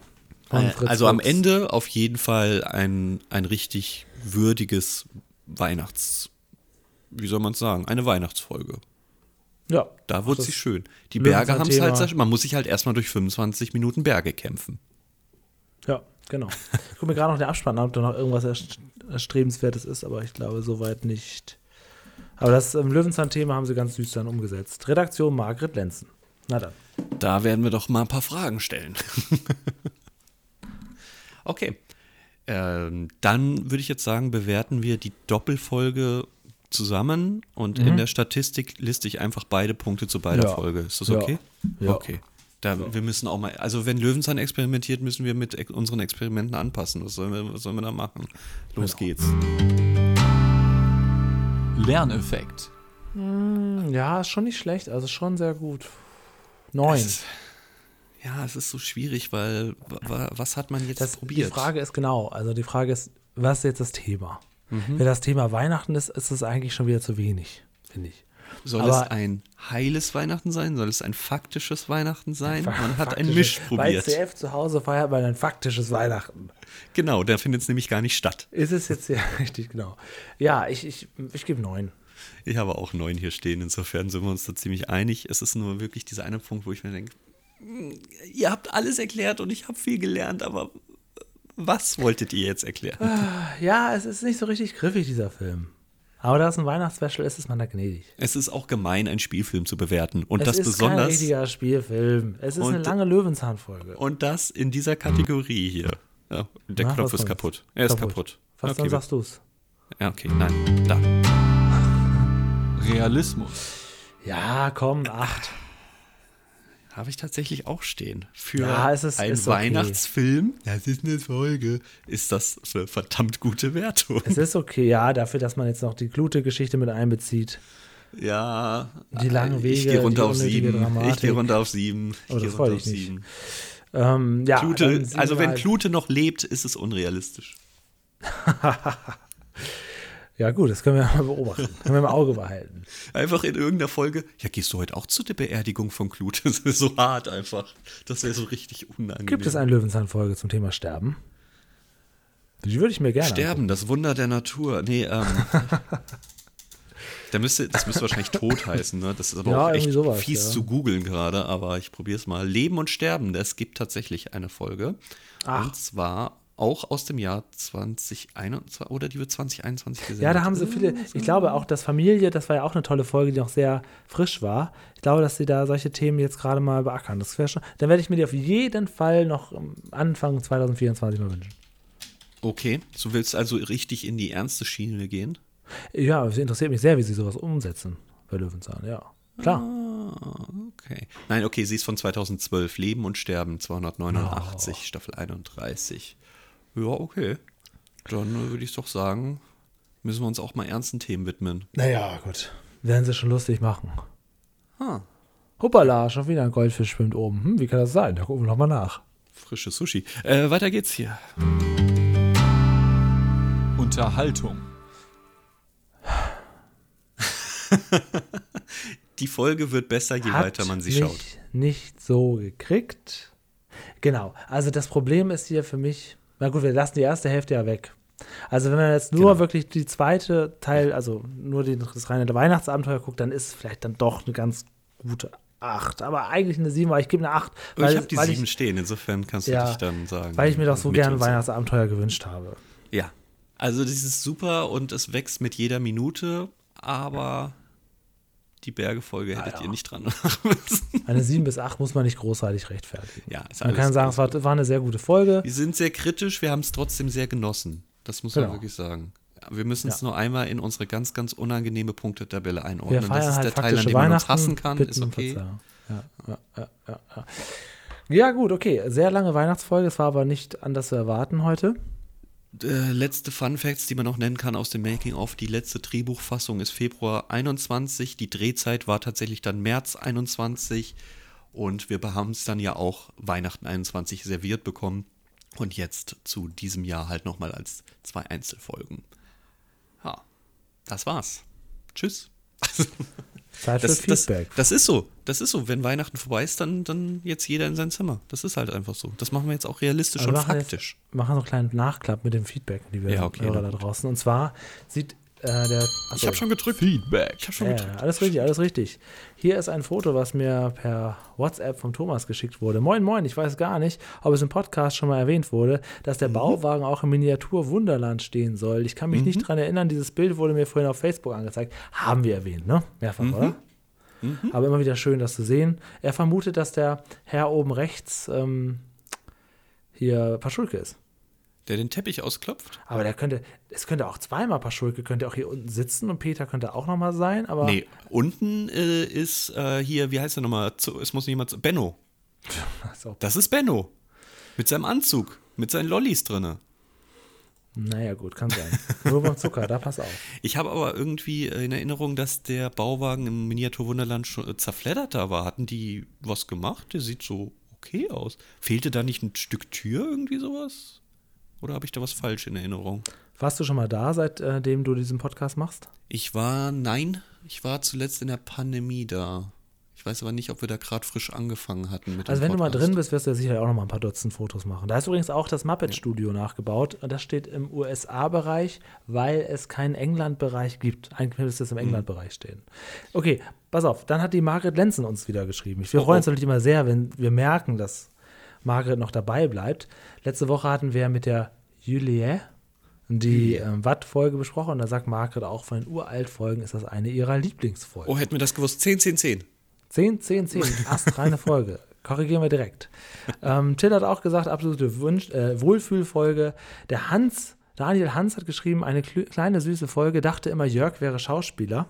von Äh, Fritz also am Fuchs. Ende auf jeden Fall ein, ein richtig würdiges Weihnachts... Wie soll man es sagen? Eine Weihnachtsfolge. Ja. Da wurde sie schön. Die Berge haben es halt, man muss sich halt erstmal durch 25 Minuten Berge kämpfen. Ja, genau. Ich gucke mir gerade noch den Abspann an, ob da noch irgendwas erst- Erstrebenswertes ist, aber ich glaube soweit nicht. Aber das ähm, Löwenzahn-Thema haben sie ganz süß dann umgesetzt. Redaktion Margret Lenzen. Na dann. Da werden wir doch mal ein paar Fragen stellen. okay. Ähm, dann würde ich jetzt sagen, bewerten wir die Doppelfolge zusammen und in der Statistik liste ich einfach beide Punkte zu beider Mhm. Ja. Folge. Ist das Ja. okay? Ja. Okay. Da, Wir müssen auch mal, also wenn Löwenzahn experimentiert, müssen wir mit unseren Experimenten anpassen. Was sollen wir, was sollen wir da machen? Los Genau. geht's. Lerneffekt. Ja, ist schon nicht schlecht, also schon sehr gut. Neun. Es- Ja, es ist so schwierig, weil wa- wa- was hat man jetzt Das, die probiert? Frage ist genau, also die Frage ist, was ist jetzt das Thema? Mhm. Wenn das Thema Weihnachten ist, ist es eigentlich schon wieder zu wenig, finde ich. Soll Aber- es ein heiles Weihnachten sein? Soll es ein faktisches Weihnachten sein? Man hat ein Misch Bei probiert. CF zu Hause feiert man ein faktisches Weihnachten. Genau, da findet es nämlich gar nicht statt. Ist es jetzt ja richtig, genau. Ja, ich, ich, ich gebe neun. Ich habe auch neun hier stehen, insofern sind wir uns da ziemlich einig. Es ist nur wirklich dieser eine Punkt, wo ich mir denke, "Hm, ihr habt alles erklärt und ich habe viel gelernt, aber was wolltet ihr jetzt erklären? Ja, es ist nicht so richtig griffig, dieser Film. Aber da es ein Weihnachtsspecial ist, ist man da gnädig. Es ist auch gemein, einen Spielfilm zu bewerten. Und es das ist kein besonders. richtiger Spielfilm. Es ist Und- eine lange Löwenzahnfolge. Und das in dieser Kategorie hier. Ja, der Na, Knopf ist kaputt. Er ist kaputt. Was okay, dann sagst du's? Ja, okay, nein. Da. Realismus. Ja, komm, acht. Habe ich tatsächlich auch stehen. Für Ja, es ist- einen ist okay. Weihnachtsfilm, das ist eine Folge, ist das eine verdammt gute Wertung. Es ist okay, ja, dafür, dass man jetzt noch die Klute-Geschichte mit einbezieht. Ja, Die langen ich Wege, gehe runter die auf unnötige sieben. Ich Dramatik. gehe runter auf sieben. Ich Oh, gehe runter auf ich sieben. Ähm, ja, Klute, also wenn halt- Klute noch lebt, ist es unrealistisch. Ja, gut, das können wir mal beobachten. können wir im Auge behalten. Einfach in irgendeiner Folge, ja, gehst du heute auch zu der Beerdigung von Knut? Das ist so hart einfach. Das wäre so richtig unangenehm. Gibt es eine Löwenzahn-Folge zum Thema Sterben? Die würde ich mir gerne. Sterben, das Wunder der Natur. Nee, ähm. da müsste, das müsste wahrscheinlich tot heißen, ne? Das ist aber Ja, auch echt sowas, fies ja. zu googeln gerade, aber ich probiere es mal. Leben und Sterben, es gibt tatsächlich eine Folge. Ach. Und zwar auch aus dem Jahr 2021 oder die wird 2021 gesendet. Ja, da haben sie viele. Ich glaube auch, dass Familie, das war ja auch eine tolle Folge, die noch sehr frisch war. Ich glaube, dass sie da solche Themen jetzt gerade mal beackern. Das wäre schon. Dann werde ich mir die auf jeden Fall noch am Anfang 2024 mal wünschen. Okay, du willst also richtig in die ernste Schiene gehen? Ja, es interessiert mich sehr, wie sie sowas umsetzen bei Löwenzahn. Ja, klar. Ah, okay. Nein, okay, sie ist von 2012. Leben und Sterben, 289, Oh. Staffel 31. Ja, okay. Dann äh, würde ich doch sagen, müssen wir uns auch mal ernsten Themen widmen. Naja, gut. Werden sie schon lustig machen. Hoppala, schon wieder ein Goldfisch schwimmt oben. Hm, wie kann das sein? Da gucken wir nochmal nach. frische Sushi. Äh, weiter geht's hier. Unterhaltung. Die Folge wird besser, je Hat weiter man sie mich schaut. nicht so gekriegt. Genau. Also das Problem ist hier für mich, na gut, wir lassen die erste Hälfte ja weg. Also wenn man jetzt nur Genau. wirklich die zweite Teil, also nur die, das reine Weihnachtsabenteuer guckt, dann ist es vielleicht dann doch eine ganz gute 8. Aber eigentlich eine 7, aber ich gebe eine 8, Und weil, ich habe die weil, sieben ich, stehen, insofern kannst du Ja, dich dann sagen. weil ich mir doch so gerne. Weihnachtsabenteuer gewünscht habe. Ja, also das ist super und es wächst mit jeder Minute, aber die Bergefolge hättet ja. ihr nicht dran machen müssen. Eine 7 bis 8 muss man nicht großartig rechtfertigen. Ja, ist Man kann sagen, es war, war eine sehr gute Folge. Wir sind sehr kritisch, wir haben es trotzdem sehr genossen. Das muss man Genau. wirklich sagen. Wir müssen es Ja. nur einmal in unsere ganz, ganz unangenehme Punktetabelle Wir einordnen. feiern Das ist halt der Teil, an dem man uns hassen kann, Bitten ist okay. Ja, ja, ja. ja, gut, okay. Sehr lange Weihnachtsfolge. Es war aber nicht anders zu erwarten heute. Äh, letzte Fun Facts, die man noch nennen kann aus dem Making of. Die letzte Drehbuchfassung ist Februar 21. Die Drehzeit war tatsächlich dann März 21. Und wir haben es dann ja auch Weihnachten 21 serviert bekommen. Und jetzt zu diesem Jahr halt nochmal als zwei Einzelfolgen. Ja, das war's. Tschüss. Zeit für Das, das, Feedback. das ist so. Das ist so. Wenn Weihnachten vorbei ist, dann, dann jetzt jeder in sein Zimmer. Das ist halt einfach so. Das machen wir jetzt auch realistisch Also und wir machen faktisch. Jetzt, machen so einen kleinen Nachklapp mit dem Feedback, die wir Ja, okay, Hörer da draußen. Und zwar sieht äh, der. Ich habe schon gedrückt. Feedback. Ich habe schon Ja, gedrückt. alles richtig, alles richtig. Hier ist ein Foto, was mir per WhatsApp vom Thomas geschickt wurde. Moin, moin, ich weiß gar nicht, ob es im Podcast schon mal erwähnt wurde, dass Mhm. der Bauwagen auch im Miniatur Wunderland stehen soll. Ich kann mich Mhm. nicht dran erinnern, dieses Bild wurde mir vorhin auf Facebook angezeigt. Haben wir erwähnt, ne? Mehrfach, Mhm. oder? Aber immer wieder schön, das zu sehen. Er vermutet, dass der Herr oben rechts ähm, hier Paschulke ist. Der den Teppich ausklopft? Aber der könnte, es könnte auch zweimal Paschulke, könnte auch hier unten sitzen und Peter könnte auch nochmal sein, aber Nee, unten äh, ist äh, hier, wie heißt der nochmal? Es muss niemand. Benno. So. Das ist Benno. Mit seinem Anzug. Mit seinen Lollis drinne. Naja, gut, kann sein. Nur beim Zucker, da pass auf. Ich habe aber irgendwie in Erinnerung, dass der Bauwagen im Miniaturwunderland schon äh, zerfledderter war. Hatten die was gemacht? Der sieht so okay aus. Fehlte da nicht ein Stück Tür irgendwie sowas? Oder habe ich da was falsch in Erinnerung? Warst du schon mal da, seitdem du diesen Podcast machst? Ich war, nein, ich war zuletzt in der Pandemie da. Ich weiß aber nicht, ob wir da gerade frisch angefangen hatten mit Also wenn du mal Podcast. drin bist, wirst du ja sicher auch noch mal ein paar Dutzend Fotos machen. Da ist übrigens auch das Muppet-Studio nachgebaut. Und das steht im USA-Bereich, weil es keinen England-Bereich gibt. Eigentlich müsste es Mhm. im England-Bereich stehen. Okay, pass auf. Dann hat die Margret Lenzen uns wieder geschrieben. Wir Oh, freuen uns oh. natürlich immer sehr, wenn wir merken, dass Margret noch dabei bleibt. Letzte Woche hatten wir mit der Julie die ähm, Watt-Folge besprochen. Und da sagt Margret auch, von den Uralt-Folgen ist das eine ihrer Lieblingsfolgen. Oh, hätten wir das gewusst. 10, 10, 10. 10, 10, 10. Astreine Folge. Korrigieren wir direkt. Ähm, Till hat auch gesagt, absolute Wunsch, äh, Wohlfühlfolge. Der Hans, Daniel Hans hat geschrieben, eine kleine süße Folge, dachte immer, Jörg wäre Schauspieler.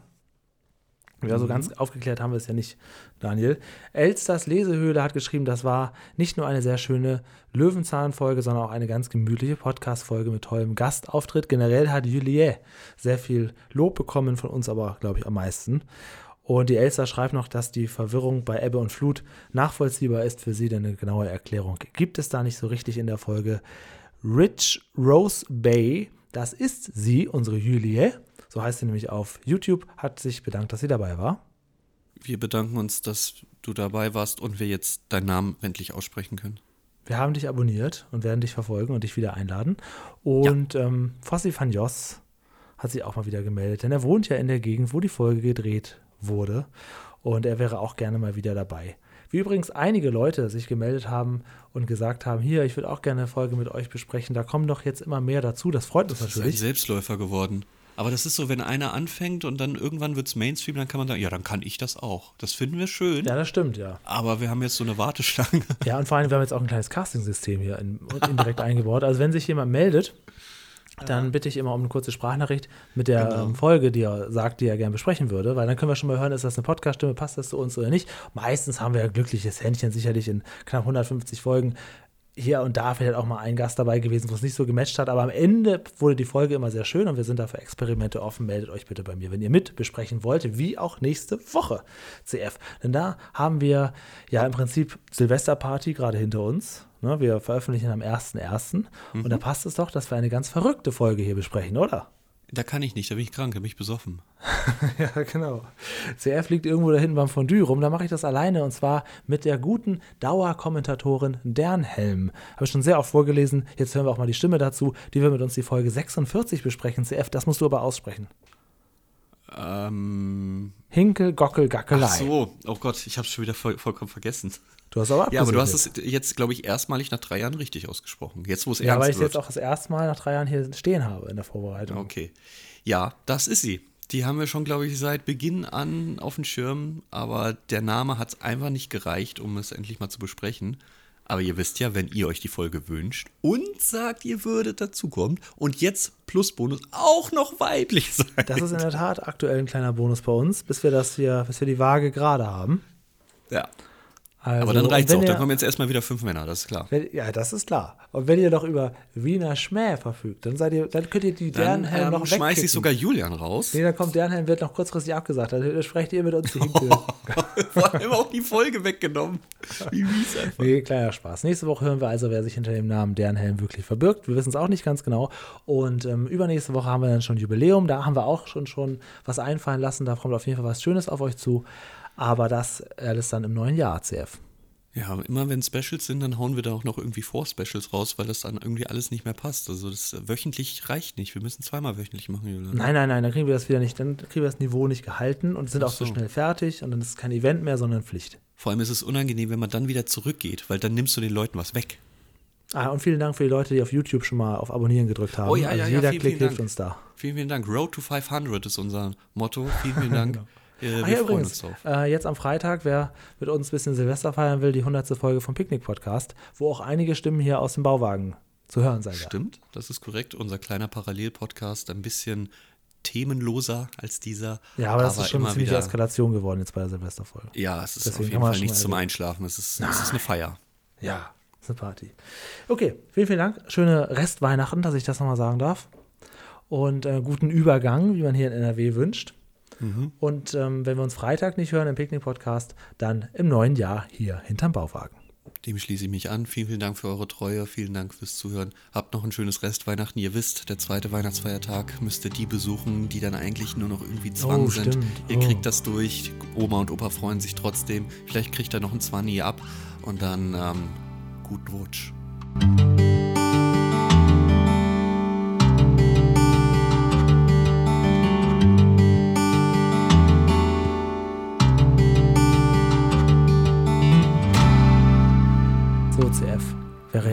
Ja, so ganz aufgeklärt haben wir es ja nicht, Daniel. Elsters Lesehöhle hat geschrieben, das war nicht nur eine sehr schöne Löwenzahn-Folge, sondern auch eine ganz gemütliche Podcast-Folge mit tollem Gastauftritt. Generell hat Julie sehr viel Lob bekommen, von uns aber, glaube ich, am meisten. Und die Elster schreibt noch, dass die Verwirrung bei Ebbe und Flut nachvollziehbar ist für sie, denn eine genaue Erklärung gibt es da nicht so richtig in der Folge. Rich Rose Bay, das ist sie, unsere Julie. So heißt sie nämlich auf YouTube, hat sich bedankt, dass sie dabei war. Wir bedanken uns, dass du dabei warst und wir jetzt deinen Namen endlich aussprechen können. Wir haben dich abonniert und werden dich verfolgen und dich wieder einladen. Und ja. ähm, Fossi van Jos hat sich auch mal wieder gemeldet, denn er wohnt ja in der Gegend, wo die Folge gedreht wurde. Und er wäre auch gerne mal wieder dabei. Wie übrigens einige Leute sich gemeldet haben und gesagt haben, hier, ich würde auch gerne eine Folge mit euch besprechen. Da kommen doch jetzt immer mehr dazu. Das freut uns das natürlich. Ist ein Selbstläufer geworden. Aber das ist so, wenn einer anfängt und dann irgendwann wird es Mainstream, dann kann man sagen, ja, dann kann ich das auch. Das finden wir schön. Ja, das stimmt, ja. Aber wir haben jetzt so eine Warteschlange. Ja, und vor allem, wir haben jetzt auch ein kleines Casting-System hier in, indirekt eingebaut. Also wenn sich jemand meldet, dann bitte ich immer um eine kurze Sprachnachricht mit der genau. Folge, die er sagt, die er gerne besprechen würde, weil dann können wir schon mal hören, ist das eine Podcast-Stimme, passt das zu uns oder nicht. Meistens haben wir ja glückliches Händchen, sicherlich in knapp 150 Folgen hier und da vielleicht auch mal ein Gast dabei gewesen, wo es nicht so gematcht hat. Aber am Ende wurde die Folge immer sehr schön und wir sind dafür Experimente offen. Meldet euch bitte bei mir, wenn ihr mit besprechen wollt, wie auch nächste Woche CF. Denn da haben wir ja im Prinzip Silvesterparty gerade hinter uns. Ne, wir veröffentlichen am 1.1. Mhm. Und da passt es doch, dass wir eine ganz verrückte Folge hier besprechen, oder? Da kann ich nicht, da bin ich krank, da bin ich besoffen. ja, genau. CF liegt irgendwo da hinten beim Fondue rum, da mache ich das alleine und zwar mit der guten Dauerkommentatorin Dernhelm. Habe ich schon sehr oft vorgelesen, jetzt hören wir auch mal die Stimme dazu, die wir mit uns die Folge 46 besprechen. CF, das musst du aber aussprechen. Ähm. Hinkel, Gockel, Gackelei. Ach so, oh Gott, ich habe es schon wieder voll, vollkommen vergessen. Du hast aber Ja, aber du hast es jetzt, glaube ich, erstmalig nach drei Jahren richtig ausgesprochen. Jetzt, wo es Ja, ernst weil ich wird. jetzt auch das erste Mal nach drei Jahren hier stehen habe in der Vorbereitung. Okay. Ja, das ist sie. Die haben wir schon, glaube ich, seit Beginn an auf dem Schirm, aber der Name hat es einfach nicht gereicht, um es endlich mal zu besprechen. Aber ihr wisst ja, wenn ihr euch die Folge wünscht und sagt, ihr würdet dazukommen und jetzt plus Bonus auch noch weiblich sein. Das ist in der Tat aktuell ein kleiner Bonus bei uns, bis wir das hier, bis wir die Waage gerade haben. Ja. Also, Aber dann reicht's und auch. wenn Dann ihr- kommen jetzt erstmal wieder fünf Männer, das ist klar. Wenn, ja, das ist klar. Und wenn ihr doch über Wiener Schmäh verfügt, dann seid ihr, dann könnt ihr die Dann Dernhelm ähm, noch wegkicken. ich sogar Julian raus. Nee, dann kommt Dernhelm, wird noch kurzfristig abgesagt. Dann sprecht ihr mit uns die Hinkel. Vor allem auch die Folge weggenommen. Wie mies einfach. Nee, kleiner Spaß. Nächste Woche hören wir also, wer sich hinter dem Namen Dernhelm wirklich verbirgt. Wir wissen es auch nicht ganz genau. Und ähm, übernächste Woche haben wir dann schon Jubiläum. Da haben wir auch schon, schon was einfallen lassen. Da kommt auf jeden Fall was Schönes auf euch zu. Aber das alles dann im neuen Jahr, CF. Ja, immer wenn Specials sind, dann hauen wir da auch noch irgendwie Vor-Specials raus, weil das dann irgendwie alles nicht mehr passt. Also das äh, wöchentlich reicht nicht. Wir müssen zweimal wöchentlich machen, Julian. Nein, nein, nein, dann kriegen wir das wieder nicht, dann kriegen wir das Niveau nicht gehalten und sind Ach auch so so. schnell fertig und dann ist es kein Event mehr, sondern Pflicht. Vor allem ist es unangenehm, wenn man dann wieder zurückgeht, weil dann nimmst du den Leuten was weg. Ah, und vielen Dank für die Leute, die auf YouTube schon mal auf Abonnieren gedrückt haben. Oh ja, also ja, ja, jeder vielen, Klick vielen hilft uns da. Vielen, vielen Dank. Road to 500 ist unser Motto. Vielen, vielen Dank. Genau. Äh, wir Ach ja, freuen übrigens, uns drauf. äh, jetzt am Freitag, wer mit uns ein bisschen Silvester feiern will, die 100. Folge vom Picknick-Podcast, wo auch einige Stimmen hier aus dem Bauwagen zu hören sein werden. Stimmt, das ist korrekt. Unser kleiner Parallel-Podcast, ein bisschen themenloser als dieser. Ja, aber das ist schon eine ziemliche wieder- Eskalation geworden jetzt bei der Silvesterfolge. Ja, es ist Deswegen auf jeden Fall nichts zum. Einschlafen. Es ist, es ist eine Feier. Ja, ist eine Party. Okay, vielen, vielen Dank. Schöne Restweihnachten, dass ich das nochmal sagen darf. Und äh, guten Übergang, wie man hier in NRW wünscht. Mhm. Und ähm, wenn wir uns Freitag nicht hören im Picknick-Podcast, dann im neuen Jahr hier hinterm Bauwagen. Dem schließe ich mich an. Vielen, vielen Dank für eure Treue. Vielen Dank fürs Zuhören. Habt noch ein schönes Restweihnachten. Ihr wisst, der zweite Weihnachtsfeiertag müsst ihr die besuchen, die dann eigentlich nur noch irgendwie Zwang Oh, sind. stimmt. Ihr Oh. kriegt das durch. Oma und Opa freuen sich trotzdem. Vielleicht kriegt ihr noch ein Zwanni ab und dann ähm, guten Rutsch.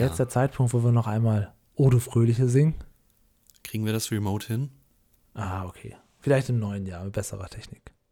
Wäre Ja. jetzt der Zeitpunkt, wo wir noch einmal Ode Fröhliche singen? Kriegen wir das Remote hin? Ah, okay. Vielleicht im neuen Jahr mit besserer Technik.